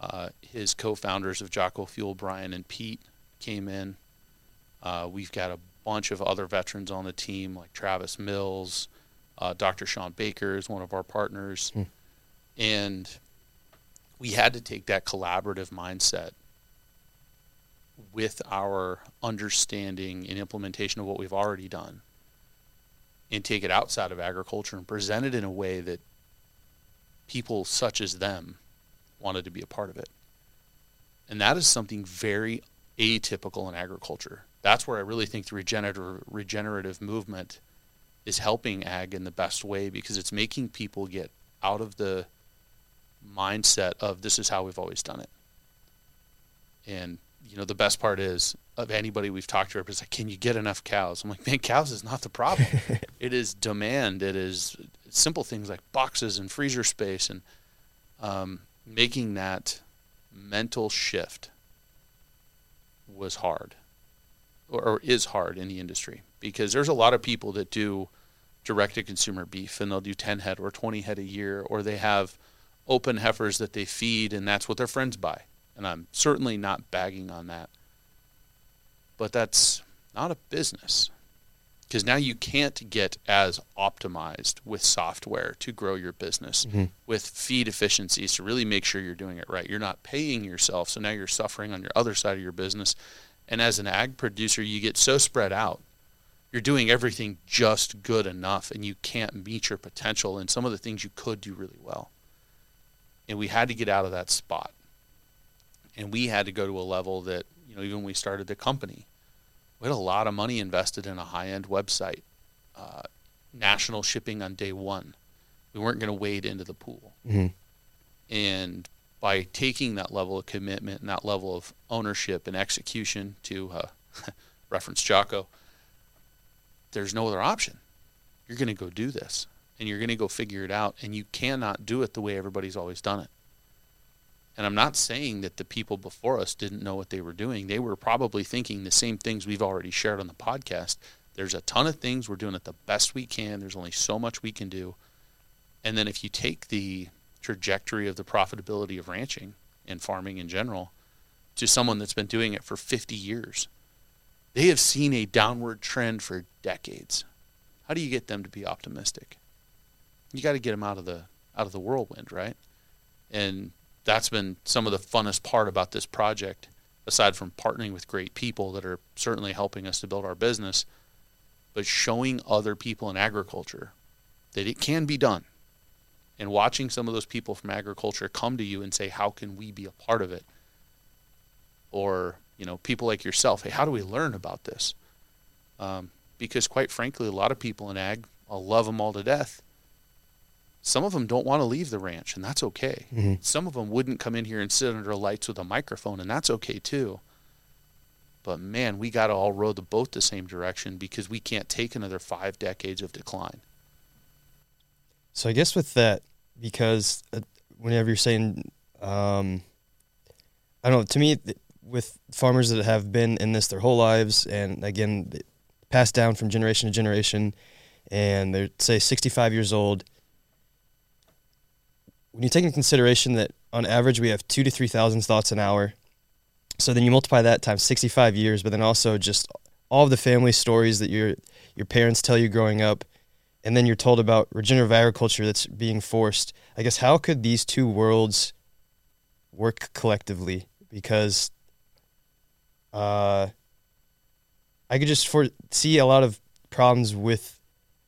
Uh, his co-founders of Jocko Fuel, Brian and Pete, came in. Uh, we've got a bunch of other veterans on the team, like Travis Mills, uh, Dr. Shawn Baker is one of our partners, hmm. and we had to take that collaborative mindset with our understanding and implementation of what we've already done and take it outside of agriculture and present it in a way that people such as them wanted to be a part of it. And that is something very atypical in agriculture. that's where I really think the regenerative regenerative movement is helping ag in the best way because it's making people get out of the mindset of this is how we've always done it. And you know the best part is of anybody we've talked to is like, can you get enough cows? I'm like, man, cows is not the problem. it is demand. It is simple things like boxes and freezer space and um, making that mental shift was hard or, or is hard in the industry because there's a lot of people that do direct to consumer beef and they'll do 10 head or 20 head a year or they have open heifers that they feed and that's what their friends buy and i'm certainly not bagging on that but that's not a business because now you can't get as optimized with software to grow your business Mm-hmm. with feed efficiencies to really make sure you're doing it right. You're not paying yourself so now you're suffering on your other side of your business. And as an ag producer you get so spread out. You're doing everything just good enough and you can't meet your potential in some of the things you could do really well. And we had to get out of that spot and we had to go to a level that you know even when we started the company we had a lot of money invested in a high-end website uh, national shipping on day one we weren't going to wade into the pool hmm and by taking that level of commitment and that level of ownership and execution to uh, reference Jocko, there's no other option. You're going to go do this and you're going to go figure it out, and you cannot do it the way everybody's always done it. And I'm not saying that the people before us didn't know what they were doing. They were probably thinking the same things we've already shared on the podcast. There's a ton of things we're doing it the best we can. There's only so much we can do. And then if you take the trajectory of the profitability of ranching and farming in general to someone that's been doing it for 50 years, they have seen a downward trend for decades. How do you get them to be optimistic? You got to get them out of the out of the whirlwind, right? And that's been some of the funnest part about this project aside from partnering with great people that are certainly helping us to build our business, but showing other people in agriculture that it can be done and watching some of those people from agriculture come to you and say, "How can we be a part of it?" Or you know, people like yourself, "Hey, how do we learn about this?" Um, because quite frankly, a lot of people in ag, I'll love them all to death. Some of them don't want to leave the ranch, and that's okay. Mhm. Some of them wouldn't come in here and sit under lights with a microphone, and that's okay too. But man, we got to all row the boat the same direction because we can't take another five decades of decline. So I guess with that, because uh, whenever you're saying, um, I don't know, to me, with farmers that have been in this their whole lives, and again, passed down from generation to generation, and they're say 65 years old. When you take into consideration that on average we have two to three thousand thoughts an hour, so then you multiply that times 65 years, but then also just all of the family stories that your your parents tell you growing up, and then you're told about regenerative agriculture that's being forced. I guess how could these two worlds work collectively? Because uh, I could just for see a lot of problems with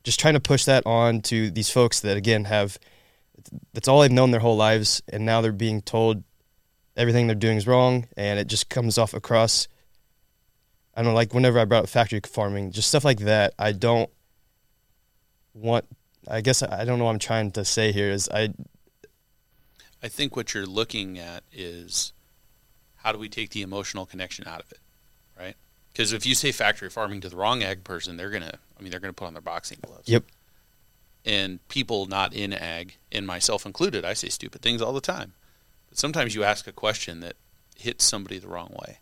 just trying to push that on to these folks that again have that's all they've known their whole lives, and now they're being told everything they're doing is wrong, and it just comes off across. I don't know, like whenever I brought up factory farming, just stuff like that. I don't want. I guess I don't know what I'm trying to say here. Is I I think what you're looking at is how do we take the emotional connection out of it, right? Because if you say factory farming to the wrong ag person, they're gonna, I mean, they're gonna put on their boxing gloves. Yep. And people not in ag, and myself included, I say stupid things all the time. But sometimes you ask a question that hits somebody the wrong way,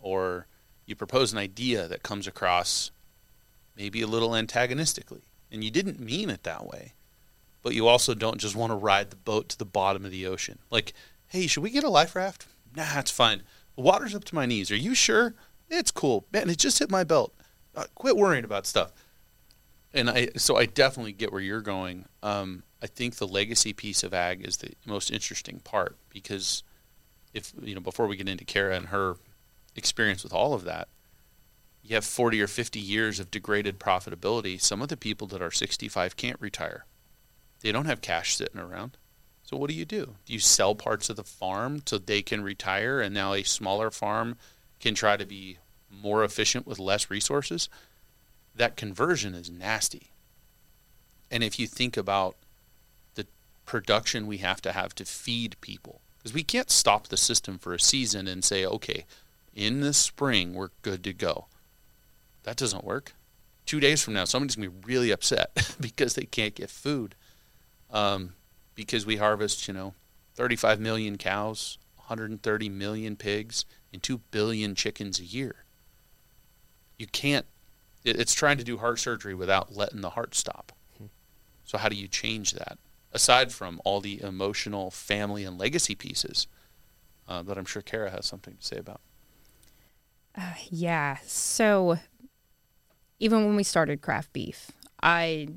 or you propose an idea that comes across maybe a little antagonistically, and you didn't mean it that way but you also don't just want to ride the boat to the bottom of the ocean. Like, hey, should we get a life raft? Nah, it's fine. The water's up to my knees. Are you sure? It's cool. Man, it just hit my belt. Uh, quit worrying about stuff. And I, so I definitely get where you're going. Um, I think the legacy piece of ag is the most interesting part because if, you know, before we get into Kara and her experience with all of that, you have 40 or 50 years of degraded profitability. Some of the people that are 65 can't retire. They don't have cash sitting around. So what do you do? Do you sell parts of the farm so they can retire and now a smaller farm can try to be more efficient with less resources, that conversion is nasty. And if you think about the production we have to have to feed people, because we can't stop the system for a season and say, okay, in the spring, we're good to go. That doesn't work. Two days from now, somebody's going to be really upset because they can't get food. Um, because we harvest, you know, 35 million cows, 130 million pigs, and 2 billion chickens a year. You can't, it's trying to do heart surgery without letting the heart stop. So, how do you change that? Aside from all the emotional family and legacy pieces uh, that I'm sure Kara has something to say about. Uh, yeah. So, even when we started craft beef, I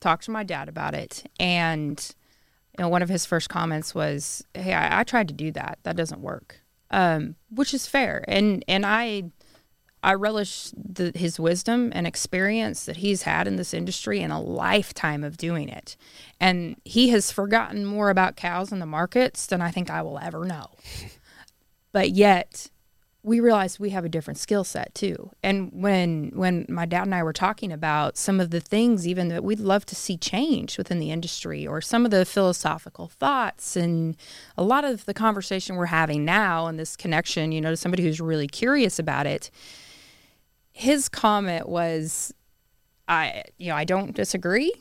talked to my dad about it. And you know, one of his first comments was, Hey, I, I tried to do that. That doesn't work. Um, which is fair. And, and I, I relish the, his wisdom and experience that he's had in this industry and a lifetime of doing it. And he has forgotten more about cows in the markets than I think I will ever know. But yet, we realize we have a different skill set too. And when when my dad and I were talking about some of the things even that we'd love to see change within the industry or some of the philosophical thoughts and a lot of the conversation we're having now and this connection, you know, to somebody who's really curious about it, his comment was I you know, I don't disagree,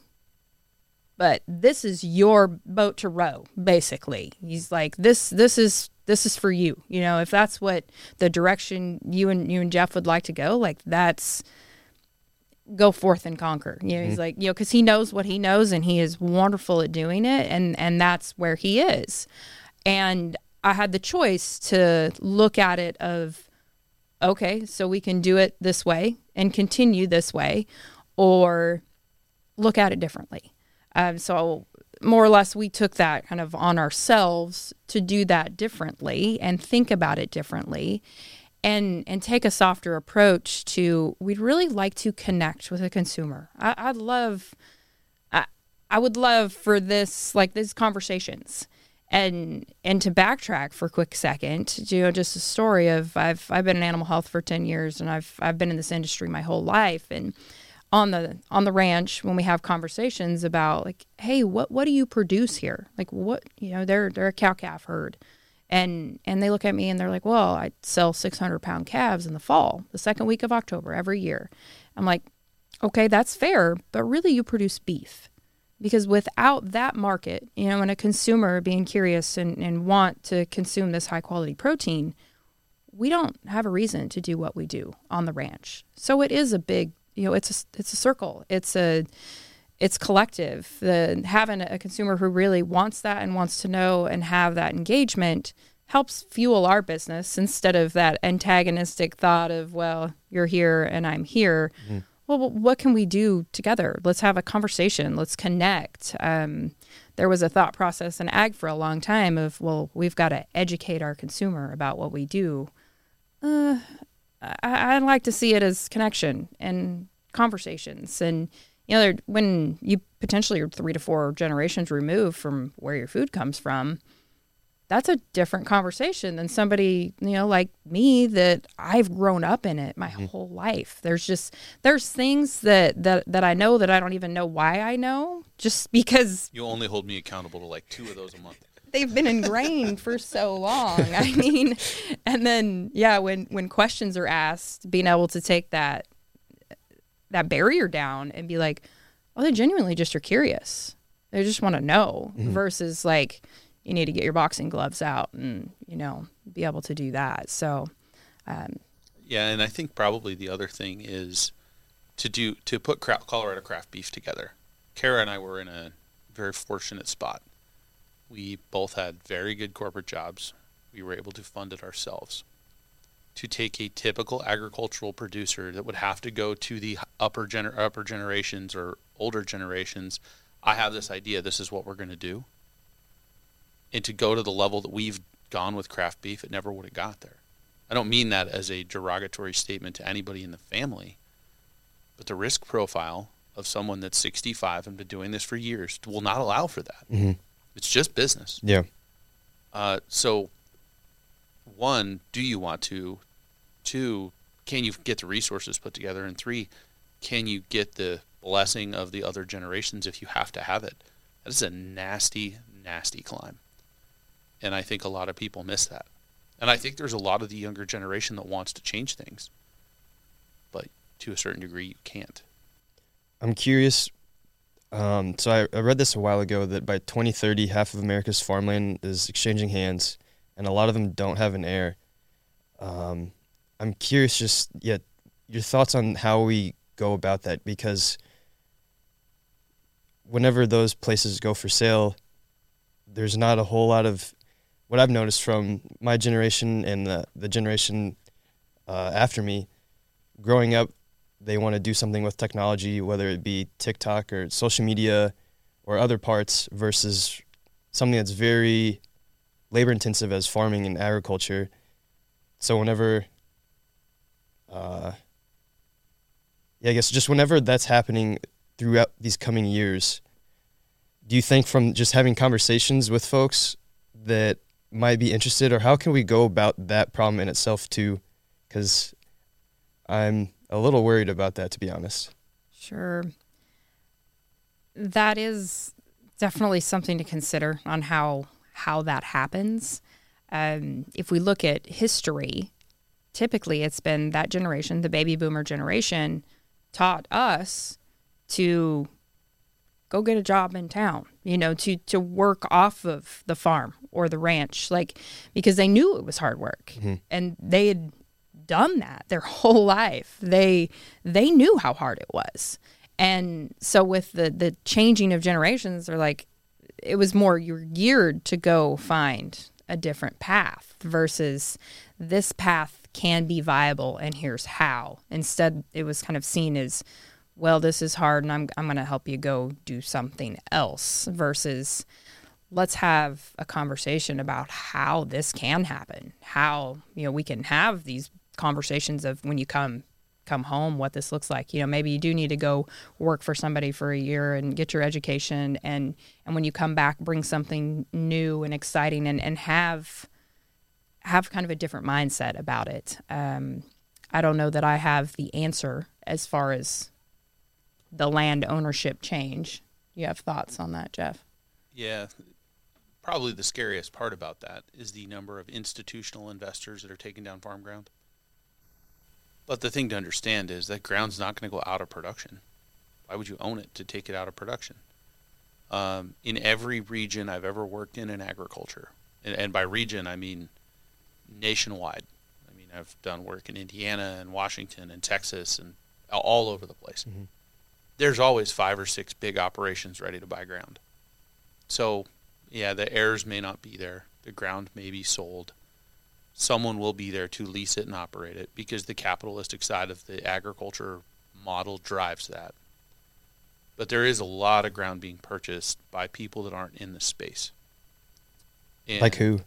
but this is your boat to row basically. He's like this this is this is for you. You know, if that's what the direction you and you and Jeff would like to go, like that's go forth and conquer. You know, mm-hmm. he's like, you know, cuz he knows what he knows and he is wonderful at doing it and and that's where he is. And I had the choice to look at it of okay, so we can do it this way and continue this way or look at it differently. Um, so more or less we took that kind of on ourselves to do that differently and think about it differently and and take a softer approach to we'd really like to connect with a consumer I, i'd love I, I would love for this like these conversations and and to backtrack for a quick second you know just a story of i've i've been in animal health for 10 years and i've i've been in this industry my whole life. And on the on the ranch when we have conversations about like hey what what do you produce here? Like what you know they're they're a cow calf herd. And and they look at me and they're like well i sell 600 pound calves in the fall the second week of october every year. I'm like okay that's fair but really you produce beef because without that market you know and a consumer being curious and, and want to consume this high quality protein we don't have a reason to do what we do on the ranch. So it is a big you know it's a it's a circle. It's a it's collective. The having a consumer who really wants that and wants to know and have that engagement helps fuel our business instead of that antagonistic thought of well you're here and i'm here. Mm-hmm. Well what can we do together? Let's have a conversation. Let's connect. Um, there was a thought process in ag for a long time of well we've got to educate our consumer about what we do. Uh, I, I like to see it as connection and conversations. And you know when you potentially are three to four generations removed from where your food comes from that's a different conversation than somebody you know like me that i've grown up in it my mm-hmm. whole life there's just there's things that that that i know that i don't even know why i know just because you only hold me accountable to like two of those a month they've been ingrained for so long. I mean, and then yeah, when when questions are asked, being able to take that that barrier down and be like, oh, they genuinely just are curious. They just want to know mm-hmm. versus like you need to get your boxing gloves out and you know be able to do that. So, um, yeah, and I think probably the other thing is to do to put Colorado craft beef together. Kara and I were in a very fortunate spot we both had very good corporate jobs. We were able to fund it ourselves. To take a typical agricultural producer that would have to go to the upper gener- upper generations or older generations, I have this idea. This is what we're going to do. And to go to the level that we've gone with craft beef, it never would have got there. I don't mean that as a derogatory statement to anybody in the family, but the risk profile of someone that's 65 and been doing this for years will not allow for that. Mm-hmm. It's just business. Yeah. Uh, so, one, do you want to? Two, can you get the resources put together? And three, can you get the blessing of the other generations if you have to have it? That is a nasty, nasty climb. And I think a lot of people miss that. And I think there's a lot of the younger generation that wants to change things. But to a certain degree, you can't. I'm curious. Um, so I, I read this a while ago that by 2030, half of America's farmland is exchanging hands, and a lot of them don't have an heir. Um, I'm curious, just yet your thoughts on how we go about that because whenever those places go for sale, there's not a whole lot of what I've noticed from my generation and the, the generation uh, after me. Growing up, they want to do something with technology, whether it be TikTok or social media or other parts, versus something that's very labor intensive as farming and agriculture. So whenever, uh, yeah, I guess just whenever that's happening throughout these coming years, do you think from just having conversations with folks that might be interested, or how can we go about that problem in itself too? Because I'm a little worried about that, to be honest. Sure. That is definitely something to consider on how how that happens. Um, if we look at history, typically it's been that generation, the baby boomer generation, taught us to go get a job in town, you know, to to work off of the farm or the ranch, like because they knew it was hard work Mm-hmm. and they had done that their whole life. They they knew how hard it was. And so with the the changing of generations, they're like it was more you're geared to go find a different path versus this path can be viable and here's how. Instead it was kind of seen as well this is hard and I'm I'm going to help you go do something else versus let's have a conversation about how this can happen. How, you know, we can have these conversations of when you come come home what this looks like. You know, maybe you do need to go work for somebody for a year and get your education and and when you come back bring something new and exciting and and have have kind of a different mindset about it. Um, I don't know that I have the answer as far as the land ownership change. You have thoughts on that, Jeff? Yeah. Probably the scariest part about that is the number of institutional investors that are taking down farm ground. But the thing to understand is that ground's not going to go out of production. Why would you own it to take it out of production? Um, in every region I've ever worked in in agriculture, and, and by region I mean nationwide. I mean I've done work in Indiana and Washington and Texas and all over the place. Mhm. There's always five or six big operations ready to buy ground. So, yeah, the heirs may not be there. The ground may be sold. Someone will be there to lease it and operate it because the capitalistic side of the agriculture model drives that. But there is a lot of ground being purchased by people that aren't in the space. And, Like who?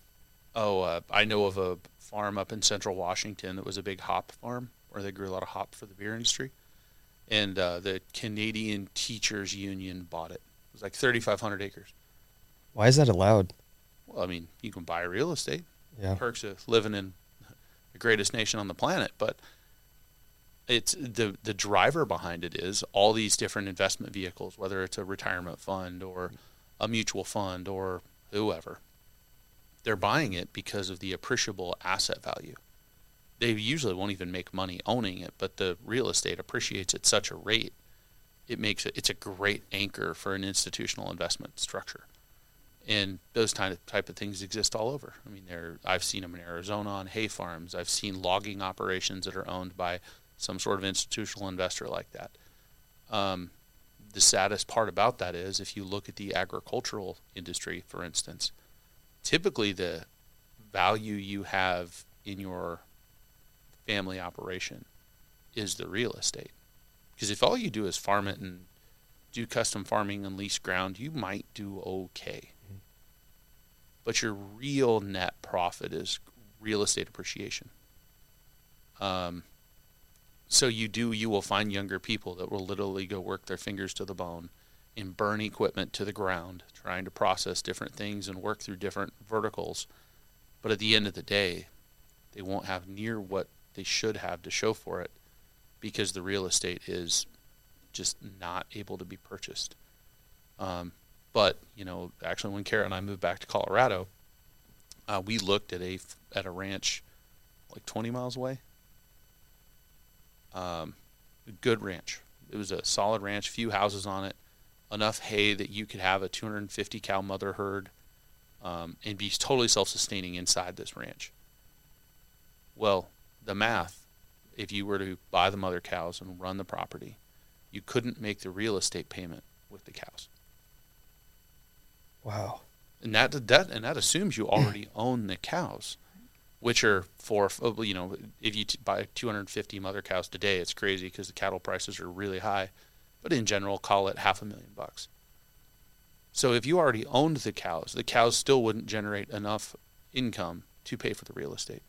Oh, uh, I know of a farm up in central Washington that was a big hop farm where they grew a lot of hop for the beer industry. And uh, the Canadian Teachers Union bought it. It was like 3,500 acres. Why is that allowed? Well, I mean, you can buy real estate. Yeah. Perks of living in the greatest nation on the planet, but it's the the driver behind it is all these different investment vehicles, whether it's a retirement fund or a mutual fund or whoever. They're buying it because of the appreciable asset value. They usually won't even make money owning it, but the real estate appreciates at such a rate, it makes it it's a great anchor for an institutional investment structure and those kind of type of things exist all over. I mean, there I've seen them in Arizona on hay farms. I've seen logging operations that are owned by some sort of institutional investor like that. Um, the saddest part about that is if you look at the agricultural industry, for instance, typically the value you have in your family operation is the real estate. Because if all you do is farm it and do custom farming and lease ground, you might do okay but your real net profit is real estate appreciation. Um, so you do you will find younger people that will literally go work their fingers to the bone and burn equipment to the ground, trying to process different things and work through different verticals. But at the end of the day, they won't have near what they should have to show for it because the real estate is just not able to be purchased. Um, but you know, actually, when Kara and I moved back to Colorado, uh, we looked at a at a ranch like 20 miles away. Um, a good ranch. It was a solid ranch, few houses on it, enough hay that you could have a 250 cow mother herd um, and be totally self-sustaining inside this ranch. Well, the math, if you were to buy the mother cows and run the property, you couldn't make the real estate payment with the cows. Wow. And that that and that assumes you already own the cows, which are for you know if you t- buy 250 mother cows today, it's crazy because the cattle prices are really high, but in general, call it half a million bucks. So if you already owned the cows, the cows still wouldn't generate enough income to pay for the real estate.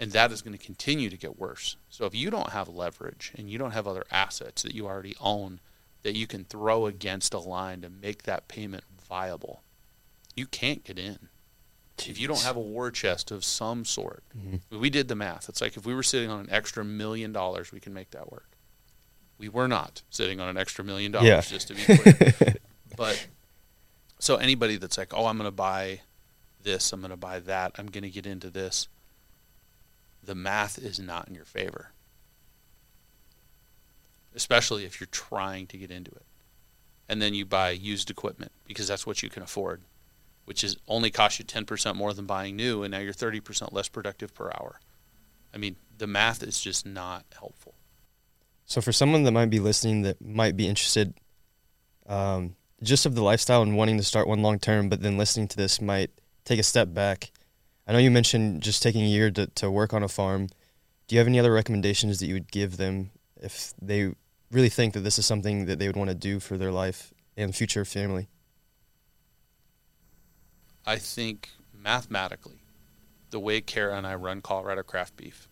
And that is going to continue to get worse. So if you don't have leverage and you don't have other assets that you already own that you can throw against a line to make that payment viable, you can't get in. Jeez. If you don't have a war chest of some sort, mm-hmm. we did the math. It's like if we were sitting on an extra million dollars, we can make that work. We were not sitting on an extra million dollars, yeah. just to be clear. but so anybody that's like, oh, I'm going to buy this, I'm going to buy that, I'm going to get into this the math is not in your favor. Especially if you're trying to get into it. And then you buy used equipment because that's what you can afford, which is only cost you 10% more than buying new, and now you're 30% less productive per hour. I mean, the math is just not helpful. So, for someone that might be listening that might be interested um, just of the lifestyle and wanting to start one long term, but then listening to this might take a step back I know you mentioned just taking a year to, to work on a farm. Do you have any other recommendations that you would give them if they really think that this is something that they would want to do for their life and future family? I think mathematically, the way Kara and I run Colorado Craft Beef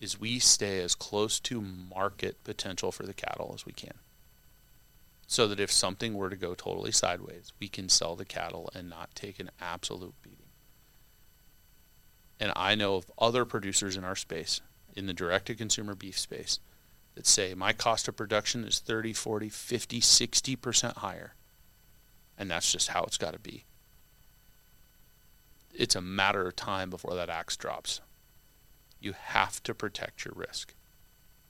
is we stay as close to market potential for the cattle as we can. So that if something were to go totally sideways, we can sell the cattle and not take an absolute. And I know of other producers in our space, in the direct to consumer beef space, that say my cost of production is 30, 40, 50, 60% higher. And that's just how it's got to be. It's a matter of time before that axe drops. You have to protect your risk.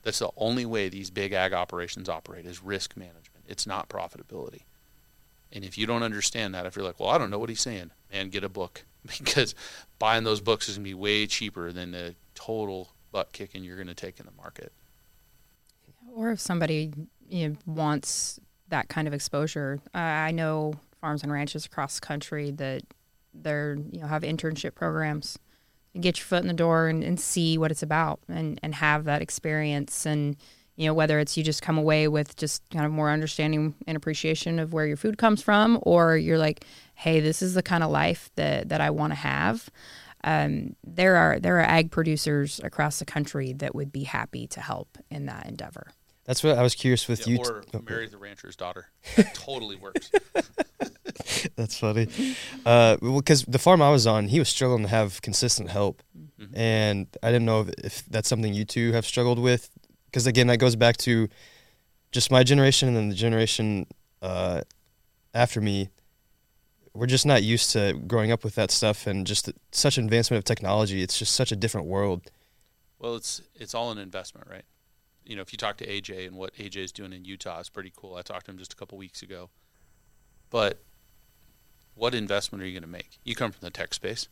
That's the only way these big ag operations operate is risk management. It's not profitability. And if you don't understand that, if you're like, well, I don't know what he's saying, man, get a book because buying those books is going to be way cheaper than the total butt kicking you're going to take in the market. Or if somebody you know, wants that kind of exposure, uh, I know farms and ranches across the country that they're you know have internship programs and get your foot in the door and, and see what it's about and and have that experience and you know whether it's you just come away with just kind of more understanding and appreciation of where your food comes from or you're like hey, this is the kind of life that, that I want to have. Um, there are there are ag producers across the country that would be happy to help in that endeavor. That's what I was curious with yeah, you. Or t- marry the rancher's daughter. That totally works. That's funny. Uh, because the farm I was on, he was struggling to have consistent help, mm-hmm. and I didn't know if, if, that's something you two have struggled with. Because again, that goes back to just my generation and then the generation uh, after me we're just not used to growing up with that stuff and just such advancement of technology. It's just such a different world. Well, it's it's all an investment, right? You know, if you talk to AJ and what AJ is doing in Utah is pretty cool. I talked to him just a couple weeks ago. But what investment are you going to make? You come from the tech space,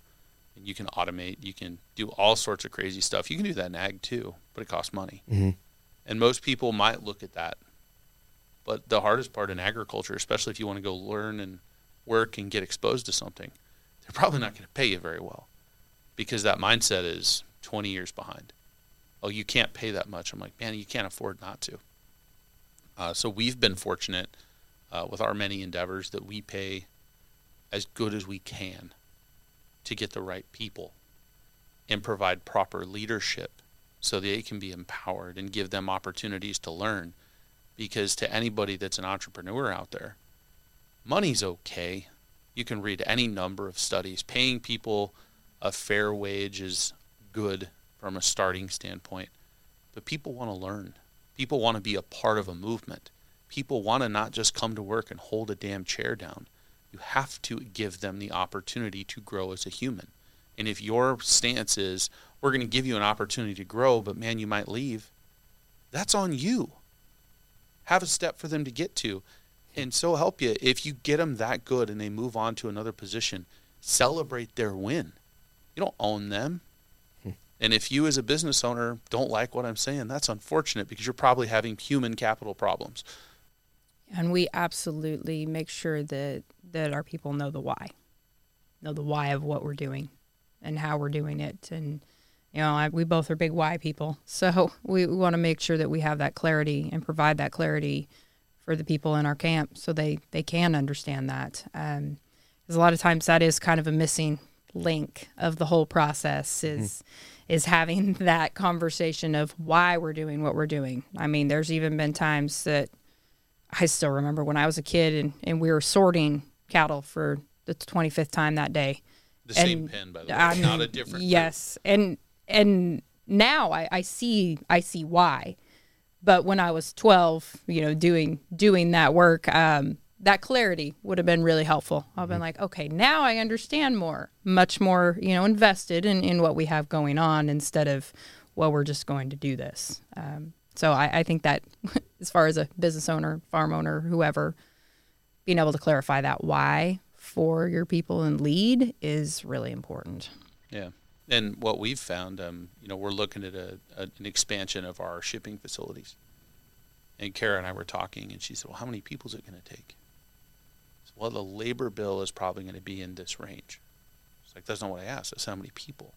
and you can automate. You can do all sorts of crazy stuff. You can do that in ag too, but it costs money. Mm-hmm. And most people might look at that. But the hardest part in agriculture, especially if you want to go learn and work and get exposed to something, they're probably not going to pay you very well because that mindset is 20 years behind. Oh, you can't pay that much. I'm like, man, you can't afford not to. Uh, so we've been fortunate uh, with our many endeavors that we pay as good as we can to get the right people and provide proper leadership so they can be empowered and give them opportunities to learn. Because to anybody that's an entrepreneur out there, money's okay. You can read any number of studies. Paying people a fair wage is good from a starting standpoint. But people want to learn. People want to be a part of a movement. People want to not just come to work and hold a damn chair down. You have to give them the opportunity to grow as a human. And if your stance is, we're going to give you an opportunity to grow, but man, you might leave, that's on you. Have a step for them to get to. And so help you. If you get them that good and they move on to another position, celebrate their win. You don't own them. Hmm. And if you, as a business owner, don't like what I'm saying, that's unfortunate because you're probably having human capital problems. And we absolutely make sure that that our people know the why, know the why of what we're doing, and how we're doing it. And you know, I, we both are big why people, so we, we want to make sure that we have that clarity and provide that clarity for the people in our camp, so they they can understand that. Um, because a lot of times that is kind of a missing link of the whole process is mm-hmm. is having that conversation of why we're doing what we're doing. I mean, there's even been times that I still remember when I was a kid and, and we were sorting cattle for the 25th time that day. The same pen, by the way, I mean, not a different. Yes, group. and and now I, I see I see why, but when I was 12, you know, doing doing that work, um, that clarity would have been really helpful. I've been mm-hmm. like, okay, now I understand more, much more, you know, invested in, in what we have going on instead of, well, we're just going to do this. Um, so I, I think that as far as a business owner, farm owner, whoever, being able to clarify that why for your people and lead is really important. Yeah. And what we've found, um, you know, we're looking at a, a, an expansion of our shipping facilities. And Kara and I were talking, and she said, Well, how many people is it going to take? Said, well, the labor bill is probably going to be in this range. It's like, That's not what I asked. That's how many people.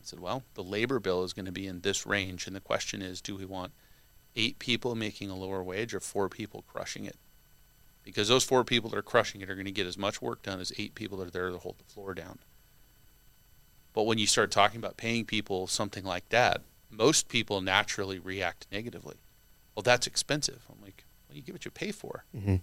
I said, Well, the labor bill is going to be in this range. And the question is, do we want eight people making a lower wage or four people crushing it? Because those four people that are crushing it are going to get as much work done as eight people that are there to hold the floor down. But when you start talking about paying people something like that, most people naturally react negatively. Well, that's expensive. I'm like, well, you get what you pay for. Mm-hmm.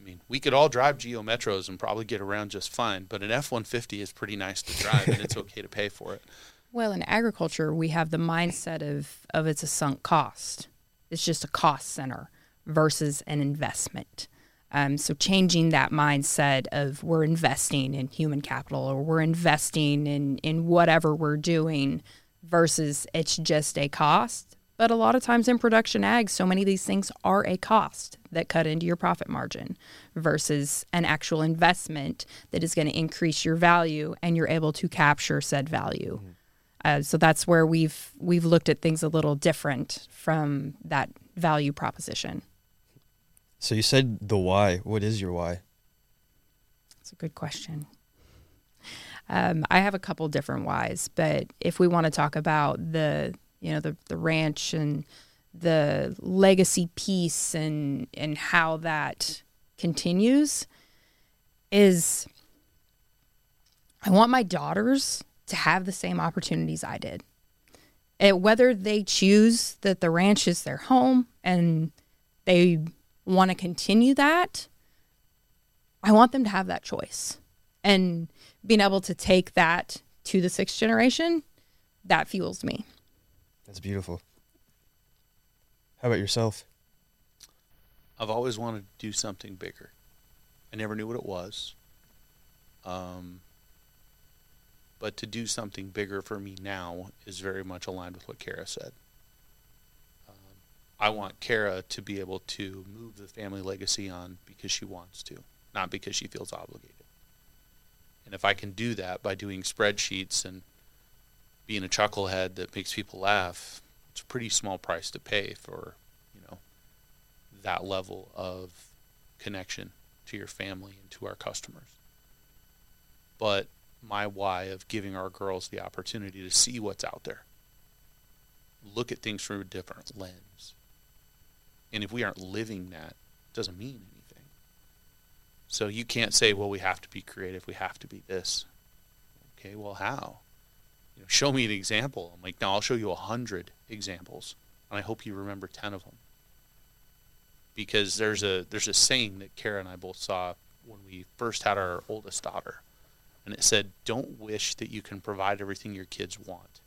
I mean, we could all drive Geo Metros and probably get around just fine, but an F 150 is pretty nice to drive and it's okay to pay for it. Well, in agriculture, we have the mindset of, of it's a sunk cost. It's just a cost center versus an investment. Um, so changing that mindset of we're investing in human capital or we're investing in in whatever we're doing versus it's just a cost. But a lot of times in production ag, so many of these things are a cost that cut into your profit margin versus an actual investment that is going to increase your value and you're able to capture said value. Mm-hmm. Uh, so that's where we've we've looked at things a little different from that value proposition. So you said the why. What is your why? That's a good question. Um, I have a couple different whys, but if we want to talk about the you know the the ranch and the legacy piece and and how that continues is I want my daughters to have the same opportunities I did. And whether they choose that the ranch is their home and they want to continue that, I want them to have that choice. And being able to take that to the sixth generation, that fuels me. That's beautiful. How about yourself? I've always wanted to do something bigger. I never knew what it was. Um, but to do something bigger for me now is very much aligned with what Kara said. I want Kara to be able to move the family legacy on because she wants to, not because she feels obligated. And if I can do that by doing spreadsheets and being a chucklehead that makes people laugh, it's a pretty small price to pay for, you know, that level of connection to your family and to our customers. But my why of giving our girls the opportunity to see what's out there, look at things through a different lens, and if we aren't living that, it doesn't mean anything. So you can't say, well, we have to be creative, we have to be this. Okay, well, how? You know, show me an example. I'm like, no, I'll show you a hundred examples, and I hope you remember ten of them. Because there's a there's a saying that Kara and I both saw when we first had our oldest daughter, and it said, "Don't wish that you can provide everything your kids want.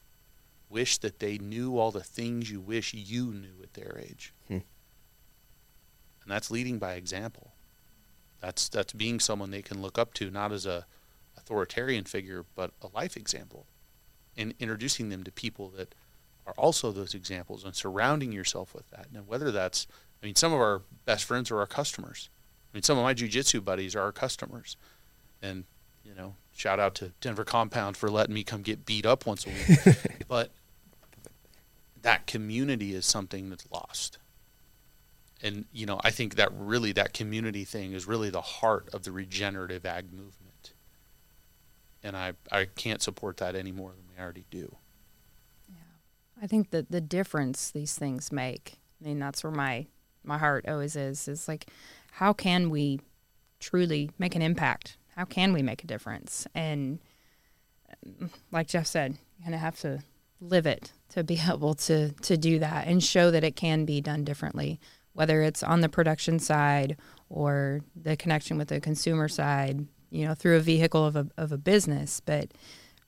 wish that they knew all the things you wish you knew at their age. Hmm. And that's leading by example. That's that's being someone they can look up to, not as a authoritarian figure, but a life example, and introducing them to people that are also those examples, and surrounding yourself with that. Now, whether that's, I mean, some of our best friends are our customers. I mean, some of my jujitsu buddies are our customers, and you know, shout out to Denver Compound for letting me come get beat up once a week. but that community is something that's lost. And you know, I think that really that community thing is really the heart of the regenerative ag movement. And I I can't support that any more than we already do. yeah I think that the difference these things make, I mean, that's where my my heart always is. Is like, how can we truly make an impact? How can we make a difference? And um, like Jeff said, you kind of have to live it to be able to to do that and show that it can be done differently, whether it's on the production side or the connection with the consumer side, you know, through a vehicle of a of a business, but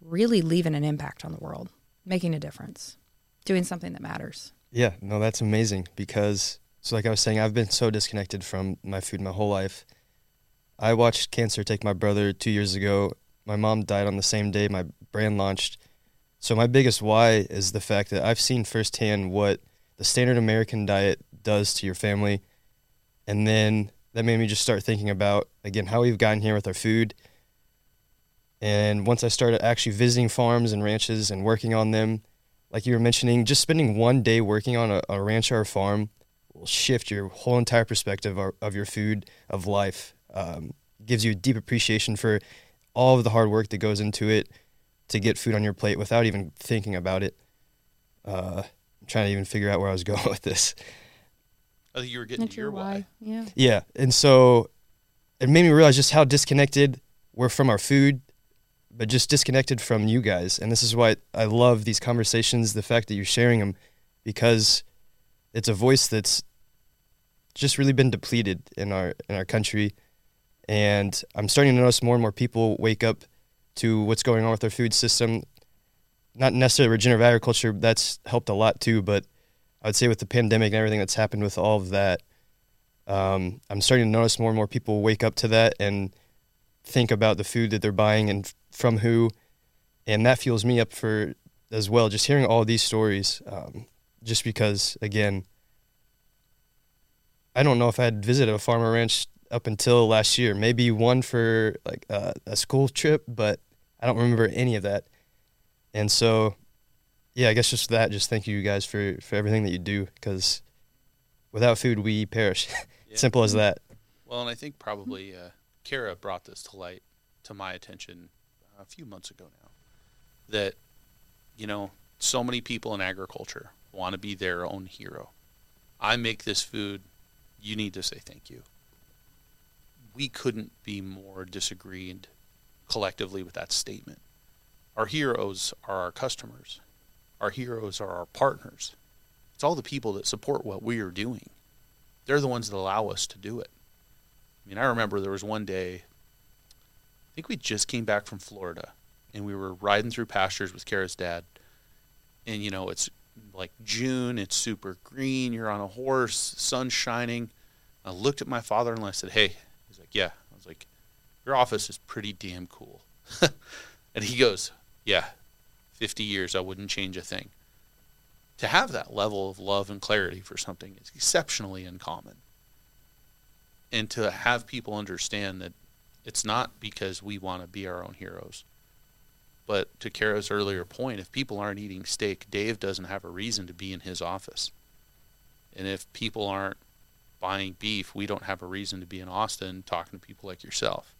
really leaving an impact on the world, making a difference doing something that matters. Yeah, no, that's amazing because so like I was saying, I've been so disconnected from my food my whole life. I watched cancer take my brother two years ago. My mom died on the same day my brand launched. So my biggest why is the fact that I've seen firsthand what the standard American diet does to your family. And then that made me just start thinking about again how we've gotten here with our food. And once I started actually visiting farms and ranches and working on them, like you were mentioning, just spending one day working on a, a ranch or a farm will shift your whole entire perspective of, of your food, of life. Um, gives you a deep appreciation for all of the hard work that goes into it to get food on your plate without even thinking about it. Uh, I'm trying to even figure out where I was going with this. I think you were getting That's to your why. Yeah. Yeah, and so it made me realize just how disconnected we're from our food, but just disconnected from you guys. And this is why I love these conversations, the fact that you're sharing them, because it's a voice that's just really been depleted in our in our country. And I'm starting to notice more and more people wake up to what's going on with our food system. Not necessarily regenerative agriculture, that's helped a lot too, but I would say with the pandemic and everything that's happened with all of that, um, I'm starting to notice more and more people wake up to that and think about the food that they're buying and from who, and that fuels me up for as well. Just hearing all these stories, um, just because again, I don't know if I had visited a farmer ranch up until last year. Maybe one for like uh, a school trip, but I don't remember any of that. And so, yeah, I guess just that. Just thank you guys for for everything that you do because without food we perish. Yeah. Simple as that. Well, and I think probably uh, Kara brought this to light to my attention a few months ago now. That, you know, so many people in agriculture want to be their own hero. I make this food. You need to say thank you. We couldn't be more disagreed collectively with that statement. Our heroes are our customers. Our heroes are our partners. It's all the people that support what we are doing. They're the ones that allow us to do it. I mean, I remember there was one day, I think we just came back from Florida, and we were riding through pastures with Kara's dad. And, you know, it's like June, it's super green, you're on a horse, sun's shining. I looked at my father in law and I said, Hey, he's like, Yeah. I was like, Your office is pretty damn cool. and he goes, Yeah, 50 years, I wouldn't change a thing. To have that level of love and clarity for something is exceptionally uncommon and to have people understand that it's not because we want to be our own heroes. But to Kara's earlier point, if people aren't eating steak, Dave doesn't have a reason to be in his office. And if people aren't buying beef, we don't have a reason to be in Austin talking to people like yourself.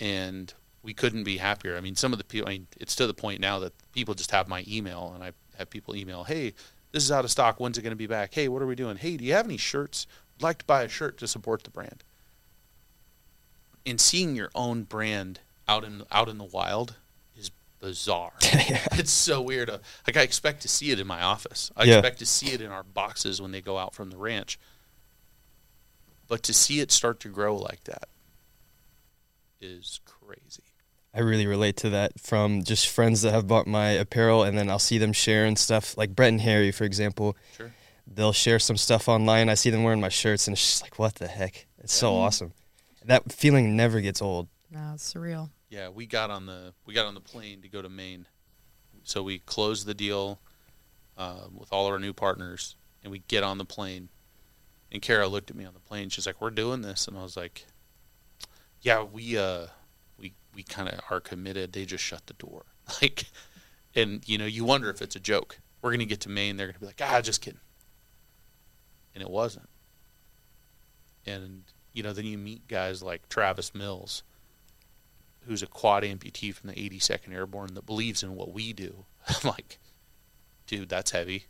And we couldn't be happier. I mean, some of the people, I mean, it's to the point now that people just have my email and I have people email, hey, this is out of stock. When's it going to be back? Hey, what are we doing? Hey, do you have any shirts? I'd like to buy a shirt to support the brand. And seeing your own brand out in out in the wild is bizarre. It's so weird. Uh, Like I expect to see it in my office. I Yeah. expect to see it in our boxes when they go out from the ranch. But to see it start to grow like that is crazy. I really relate to that from just friends that have bought my apparel, and then I'll see them sharing stuff like Brett and Harry, for example. Sure. They'll share some stuff online. I see them wearing my shirts, and it's just like, what the heck? It's so awesome. That feeling never gets old. No, it's surreal. Yeah, we got on the we got on the plane to go to Maine, so we closed the deal uh, with all our new partners, and we get on the plane. And Kara looked at me on the plane. She's like, "We're doing this," and I was like, "Yeah, we uh, we we kind of are committed. They just shut the door, like, and you know, you wonder if it's a joke. We're gonna get to Maine, they're gonna be like, ah, just kidding, and it wasn't. And you know, then you meet guys like Travis Mills, who's a quad amputee from the 82nd Airborne that believes in what we do. I'm like, dude, that's heavy.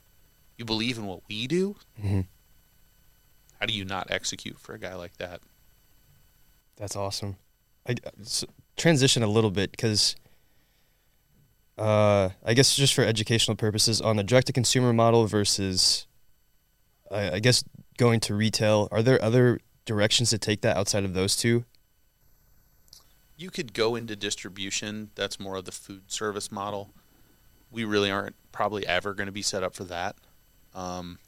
You believe in what we do? Mhm. How do you not execute for a guy like that? That's awesome. I s transition a little bit because uh, I guess just for educational purposes on the direct to consumer model versus I, I guess going to retail. Are there other directions to take that outside of those two? You could go into distribution. That's more of the food service model. We really aren't probably ever going to be set up for that. Um,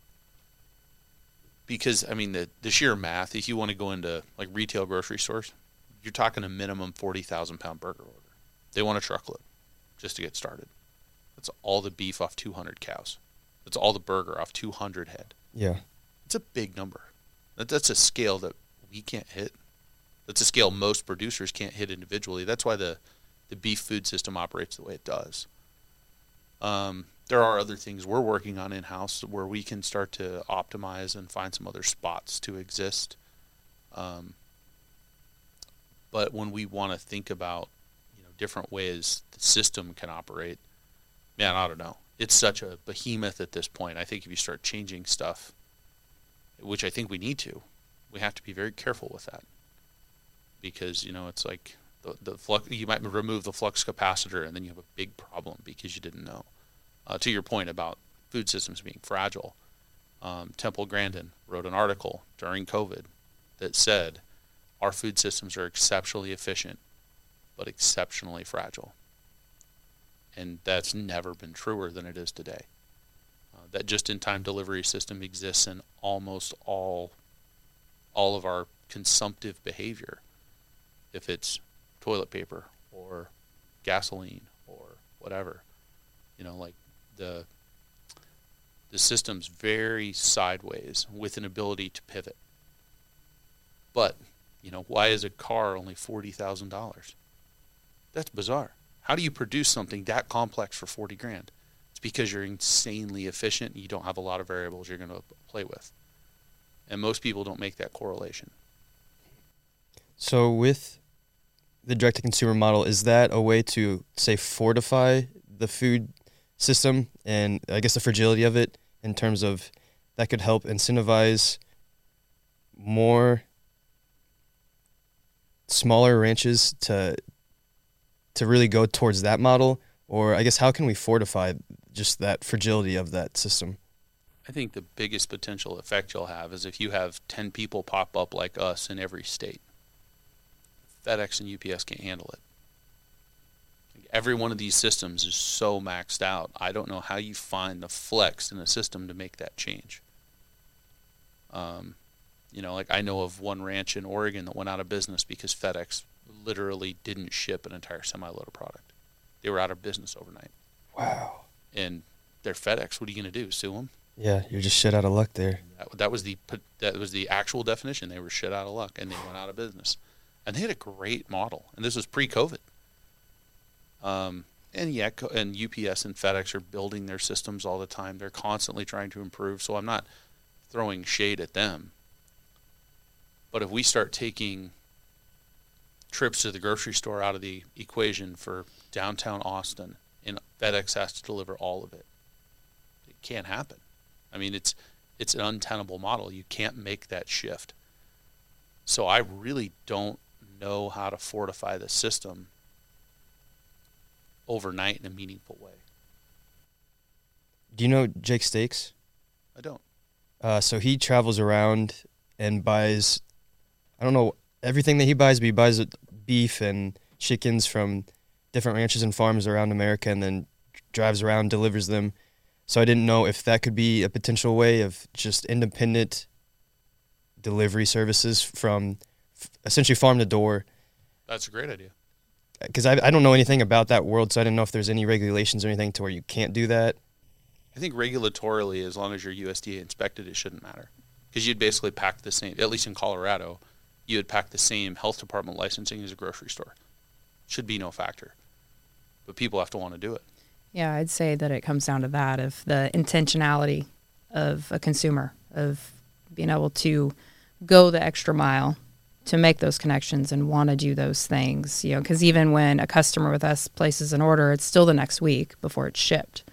because I mean the the sheer math. If you want to go into like retail grocery stores, you're talking a minimum forty thousand pound burger order. They want a truckload just to get started. That's all the beef off two hundred cows. That's all the burger off two hundred head. Yeah. It's a big number. That, that's a scale that we can't hit. That's a scale most producers can't hit individually. That's why the the beef food system operates the way it does. Um, there are other things we're working on in house where we can start to optimize and find some other spots to exist. Um, but when we want to think about you know different ways the system can operate, man, I don't know. It's such a behemoth at this point. I think if you start changing stuff, which I think we need to, we have to be very careful with that because you know it's like the, the flux. You might remove the flux capacitor, and then you have a big problem because you didn't know. Uh, to your point about food systems being fragile, um, Temple Grandin wrote an article during COVID that said our food systems are exceptionally efficient, but exceptionally fragile, and that's never been truer than it is today. Uh, that just-in-time delivery system exists in almost all all of our consumptive behavior if it's toilet paper or gasoline or whatever. You know, like the the system's very sideways with an ability to pivot. But, you know, why is a car only forty thousand dollars? That's bizarre. How do you produce something that complex for forty grand? It's because you're insanely efficient and you don't have a lot of variables you're going to play with. And most people don't make that correlation. So with the direct to consumer model, is that a way to say fortify the food system and I guess the fragility of it in terms of that could help incentivize more smaller ranches to to really go towards that model or I guess how can we fortify just that fragility of that system? I think the biggest potential effect you'll have is if you have 10 people pop up like us in every state. FedEx and UPS can't handle it. Every one of these systems is so maxed out. I don't know how you find the flex in a system to make that change. Um, you know, like I know of one ranch in Oregon that went out of business because FedEx literally didn't ship an entire semi-load of product. They were out of business overnight. Wow. And they're FedEx. What are you going to do? Sue them? Yeah, you're just shit out of luck there. That, that was the that was the actual definition. They were shit out of luck, and they went out of business. And they had a great model, and this was pre-COVID. Um, and yeah, and UPS and FedEx are building their systems all the time. They're constantly trying to improve. So I'm not throwing shade at them. But if we start taking trips to the grocery store out of the equation for downtown Austin, and FedEx has to deliver all of it, it can't happen. I mean, it's it's an untenable model. You can't make that shift. So I really don't know how to fortify the system overnight in a meaningful way. Do you know Jake Stakes? I don't. Uh, so he travels around and buys, I don't know everything that he buys, but he buys beef and chickens from different ranches and farms around America and then drives around, delivers them. So I didn't know if that could be a potential way of just independent delivery services from f- essentially farm to door. That's a great idea. Because I, I don't know anything about that world, so I didn't know if there's any regulations or anything to where you can't do that. I think regulatorily, as long as you're USDA inspected, it shouldn't matter because you'd basically pack the same. At least in Colorado, you would pack the same health department licensing as a grocery store. Should be no factor, but people have to want to do it. Yeah, I'd say that it comes down to that of the intentionality of a consumer of being able to go the extra mile to make those connections and want to do those things. You know, because even when a customer with us places an order, it's still the next week before it's shipped.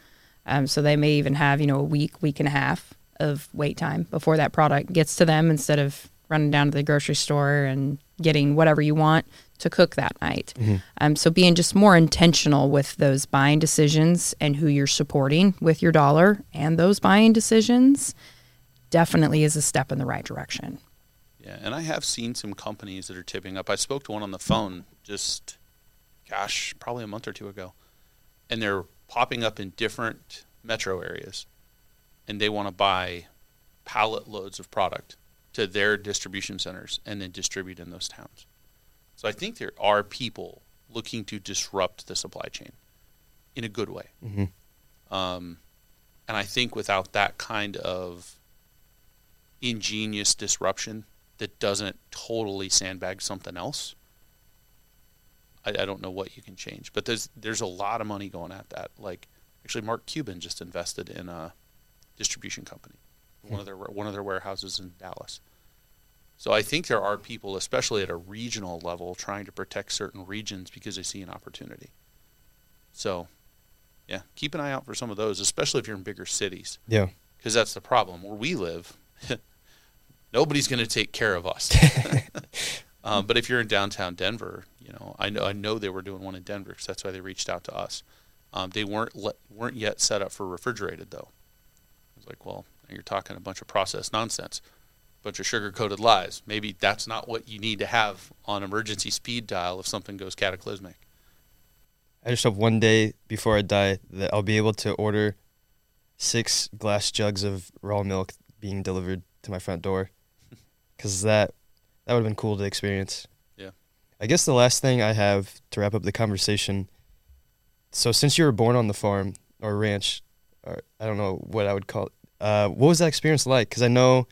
Um, so they may even have you know a week, week and a half of wait time before that product gets to them instead of running down to the grocery store and getting whatever you want to cook that night. Mm-hmm. Um, so being just more intentional with those buying decisions and who you're supporting with your dollar and those buying decisions definitely is a step in the right direction. Yeah, and I have seen some companies that are tipping up. I spoke to one on the phone just, gosh, probably a month or two ago, and they're popping up in different metro areas, and they want to buy pallet loads of product to their distribution centers and then distribute in those towns. So I think there are people looking to disrupt the supply chain in a good way. Mm-hmm. Um, and I think without that kind of ingenious disruption that doesn't totally sandbag something else, I, I don't know what you can change. But there's there's a lot of money going at that. Like actually, Mark Cuban just invested in a distribution company, one of their one of their warehouses in Dallas. So I think there are people, especially at a regional level, trying to protect certain regions because they see an opportunity. So, yeah, keep an eye out for some of those, especially if you're in bigger cities, Yeah. because that's the problem. Where we live, nobody's going to take care of us. um, but if you're in downtown Denver, you know, I know I know they were doing one in Denver because that's why they reached out to us. Um, they weren't le- weren't yet set up for refrigerated though. I was like, well, you're talking a bunch of processed nonsense, bunch of sugar coated lies. Maybe that's not what you need to have on emergency speed dial if something goes cataclysmic. I just hope one day before I die that I'll be able to order six glass jugs of raw milk being delivered to my front door, because that that would have been cool to experience. Yeah. I guess the last thing I have to wrap up the conversation. So since you were born on the farm or ranch, or I don't know what I would call it, uh, what was that experience like? Because I know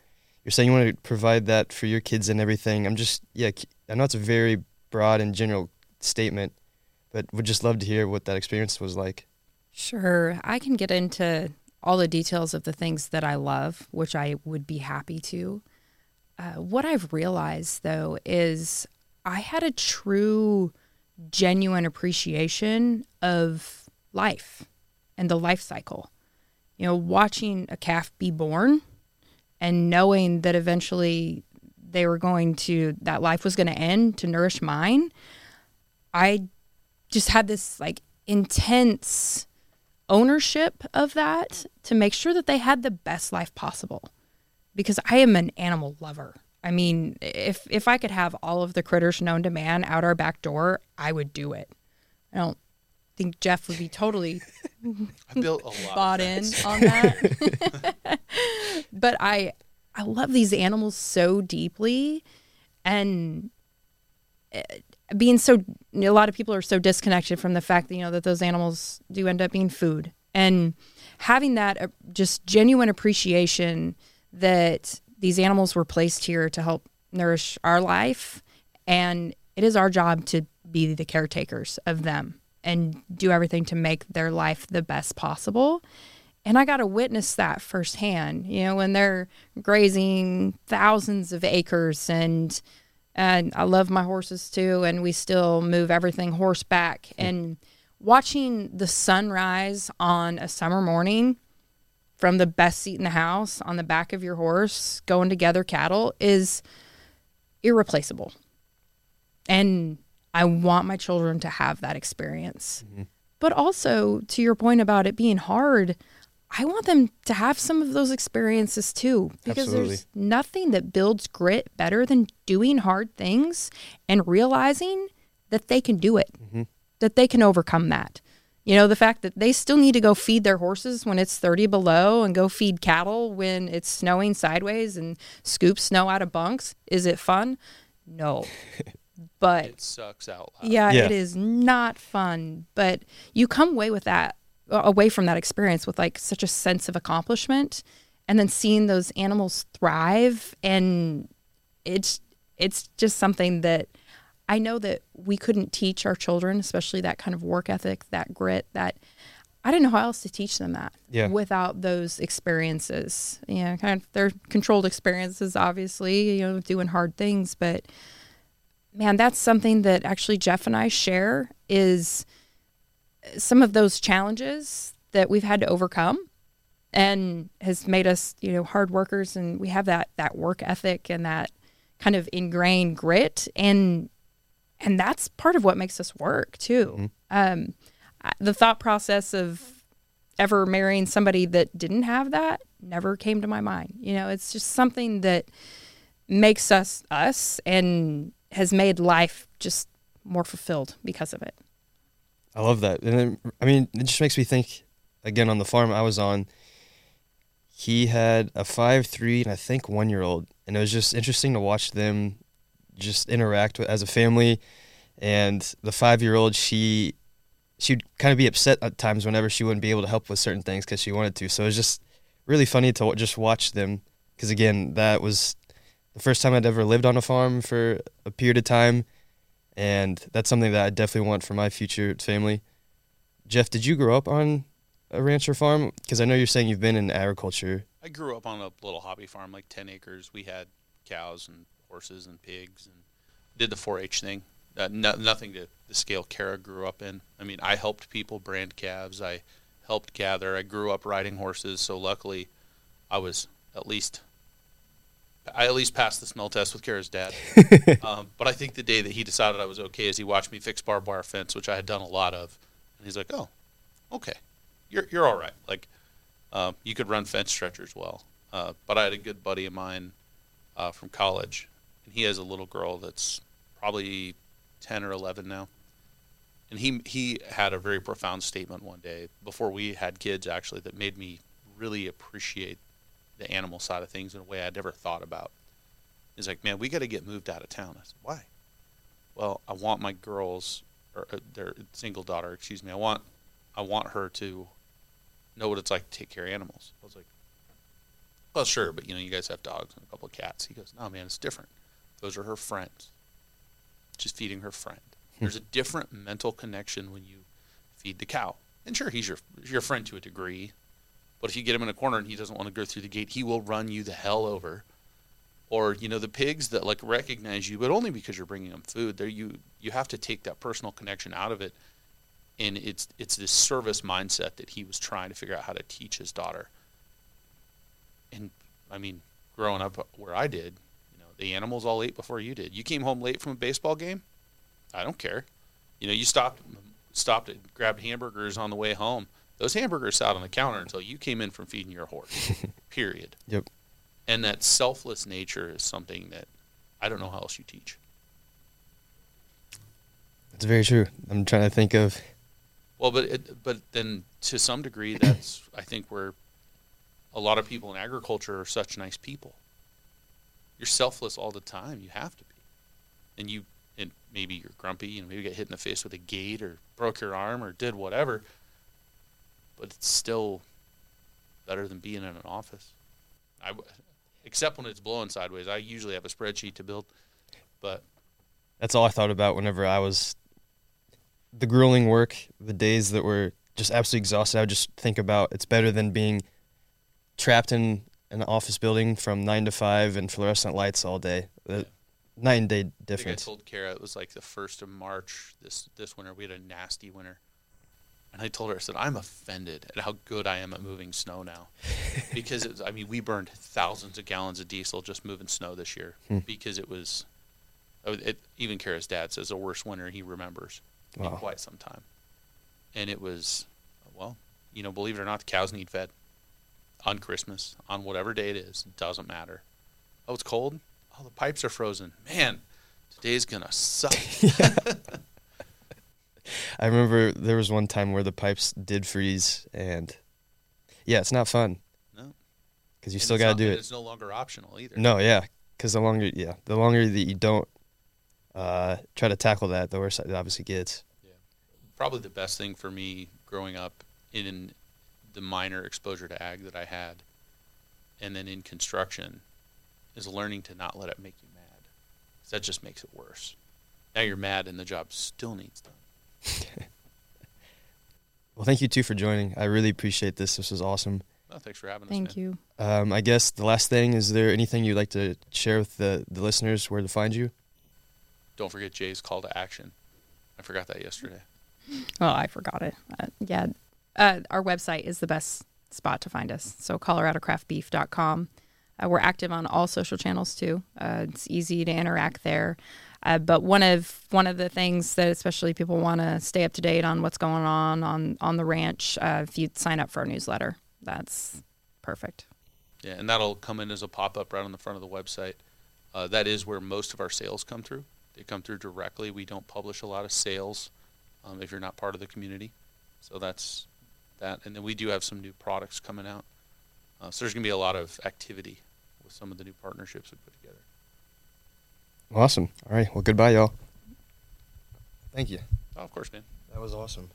you're saying you want to provide that for your kids and everything. I'm just yeah, I know it's a very broad and general statement, but would just love to hear what that experience was like. Sure. I can get into all the details of the things that I love, which I would be happy to. Uh, what I've realized, though, is I had a true, genuine appreciation of life and the life cycle. You know, watching a calf be born and knowing that eventually they were going to, that life was going to end to nourish mine. I just had this like intense ownership of that to make sure that they had the best life possible because I am an animal lover. I mean, if if I could have all of the critters known to man out our back door, I would do it. I don't think Jeff would be totally I built a lot. bought in on that. but I I love these animals so deeply and uh, being so a lot of people are so disconnected from the fact that you know that those animals do end up being food and having that uh, just genuine appreciation that these animals were placed here to help nourish our life and it is our job to be the caretakers of them and do everything to make their life the best possible. And I got to witness that firsthand, you know, when they're grazing thousands of acres and and I love my horses too and we still move everything horseback. And watching the sunrise on a summer morning from the best seat in the house on the back of your horse going to gather cattle is irreplaceable. And I want my children to have that experience. Mm-hmm. But also to your point about it being hard, I want them to have some of those experiences too because Absolutely. there's nothing that builds grit better than doing hard things and realizing that they can do it. Mm-hmm. that they can overcome that. You know, the fact that they still need to go feed their horses when it's 30 below and go feed cattle when it's snowing sideways and scoop snow out of bunks. Is it fun? No. But It sucks out loud. yeah, Yeah. it is not fun. But you come away with that, away from that experience with like such a sense of accomplishment, and then seeing those animals thrive, and it's it's just something that I know that we couldn't teach our children, especially that kind of work ethic, that grit, that. I didn't know how else to teach them that Yeah. without those experiences. Yeah, kind of they're controlled experiences, obviously, you know, doing hard things, but man, that's something that actually Jeff and I share is some of those challenges that we've had to overcome and has made us, you know, hard workers and we have that that work ethic and that kind of ingrained grit and and that's part of what makes us work too. Um, the thought process of ever marrying somebody that didn't have that never came to my mind. You know, it's just something that makes us us and has made life just more fulfilled because of it. I love that. And I mean, it just makes me think again on the farm I was on. He had a five, three, and I think one year old, and it was just interesting to watch them just interact with, as a family. And the five year old, she she'd kind of be upset at times whenever she wouldn't be able to help with certain things because she wanted to. So it was just really funny to just watch them because again, that was the first time I'd ever lived on a farm for a period of time and that's something that I definitely want for my future family. Jeff, did you grow up on a ranch or farm? Because I know you're saying you've been in agriculture. I grew up on a little hobby farm, like 10 acres. We had cows and horses and pigs and did the 4 H thing. Uh, no, nothing to the scale Kara grew up in. I mean, I helped people brand calves. I helped gather. I grew up riding horses, so luckily I was at least. I at least passed the smell test with Kara's dad. um, but I think the day that he decided I was okay is he watched me fix barbed wire fence, which I had done a lot of, and he's like, "Oh, okay, you're you're all right. Like, um, you could run fence stretchers well. Uh, but I had a good buddy of mine uh, from college, and he has a little girl that's probably ten or eleven now. And he he had a very profound statement one day before we had kids, actually, that made me really appreciate the animal side of things in a way I'd never thought about. He's like, "Man, we got to get moved out of town." I said, "Why?" Well, I want my girls, or uh, their single daughter, excuse me. I want I want her to know what it's like to take care of animals. I was like, well, sure, but you know, you guys have dogs and a couple of cats. He goes, no, man, it's different. Those are her friends. Just feeding her friend. There's a different mental connection when you feed the cow. And sure, he's your your friend to a degree, but if you get him in a corner and he doesn't want to go through the gate, he will run you the hell over. Or you know, the pigs that like recognize you, but only because you're bringing them food. There, you you have to take that personal connection out of it and it's it's this service mindset that he was trying to figure out how to teach his daughter. And I mean, growing up where I did, you know, the animals all ate before you did. You came home late from a baseball game, I don't care. You know, you stopped stopped and grabbed hamburgers on the way home. Those hamburgers sat on the counter until you came in from feeding your horse. period. Yep. And that selfless nature is something that I don't know how else you teach. That's very true. I'm trying to think of. Well, but it, but then to some degree, that's I think where a lot of people in agriculture are such nice people. You're selfless all the time. You have to be, and you and maybe you're grumpy. and maybe you get hit in the face with a gate or broke your arm or did whatever. But it's still better than being in an office. I except when it's blowing sideways. I usually have a spreadsheet to build, but That's all I thought about whenever I was the grueling work, the days that were just absolutely exhausted. I would just think about it's better than being trapped in an office building from nine to five and fluorescent lights all day. The night and day I think I difference. told Kara it was like the first of March this this winter. We had a nasty winter, and I told her I said I'm offended at how good I am at moving snow now, because it was, I mean we burned thousands of gallons of diesel just moving snow this year Hmm. because it was. oh, It, even Kara's dad says the worst winter he remembers in quite some time, and it was, well, you know, believe it or not, the cows need fed on Christmas on whatever day it is. It doesn't matter. Oh, it's cold. Oh, the pipes are frozen. Man, today's gonna suck. I remember there was one time where the pipes did freeze, and yeah, it's not fun. No. because you And still got to do it. It's no longer optional either. No, yeah, because the longer, yeah, the longer that you don't uh, try to tackle that, the worse it obviously gets. Yeah, Probably the best thing for me growing up in the minor exposure to ag that I had, and then in construction, is learning to not let it make you mad. that just makes it worse. Now you're mad and the job still needs done. Well, thank you too for joining. I really appreciate this. This was awesome. Well, thanks for having us. Thank man. you. Um, I guess the last thing is there anything you'd like to share with the, the listeners where to find you? Don't forget Jay's call to action. I forgot that yesterday. Oh, I forgot it. Uh, yeah. Uh, our website is the best spot to find us. So, coloradocraftbeef.com. Uh, we're active on all social channels too. Uh, it's easy to interact there. Uh, but one of one of the things that especially people want to stay up to date on what's going on on on the ranch, uh, if you sign up for our newsletter, that's perfect. Yeah, and that'll come in as a pop up right on the front of the website. Uh, that is where most of our sales come through. They come through directly. We don't publish a lot of sales um, if you're not part of the community. So that's that. And then we do have some new products coming out. Uh, so there's going to be a lot of activity with some of the new partnerships we put. Awesome. All right. Well, goodbye, y'all. Thank you. Oh, of course, man. That was awesome.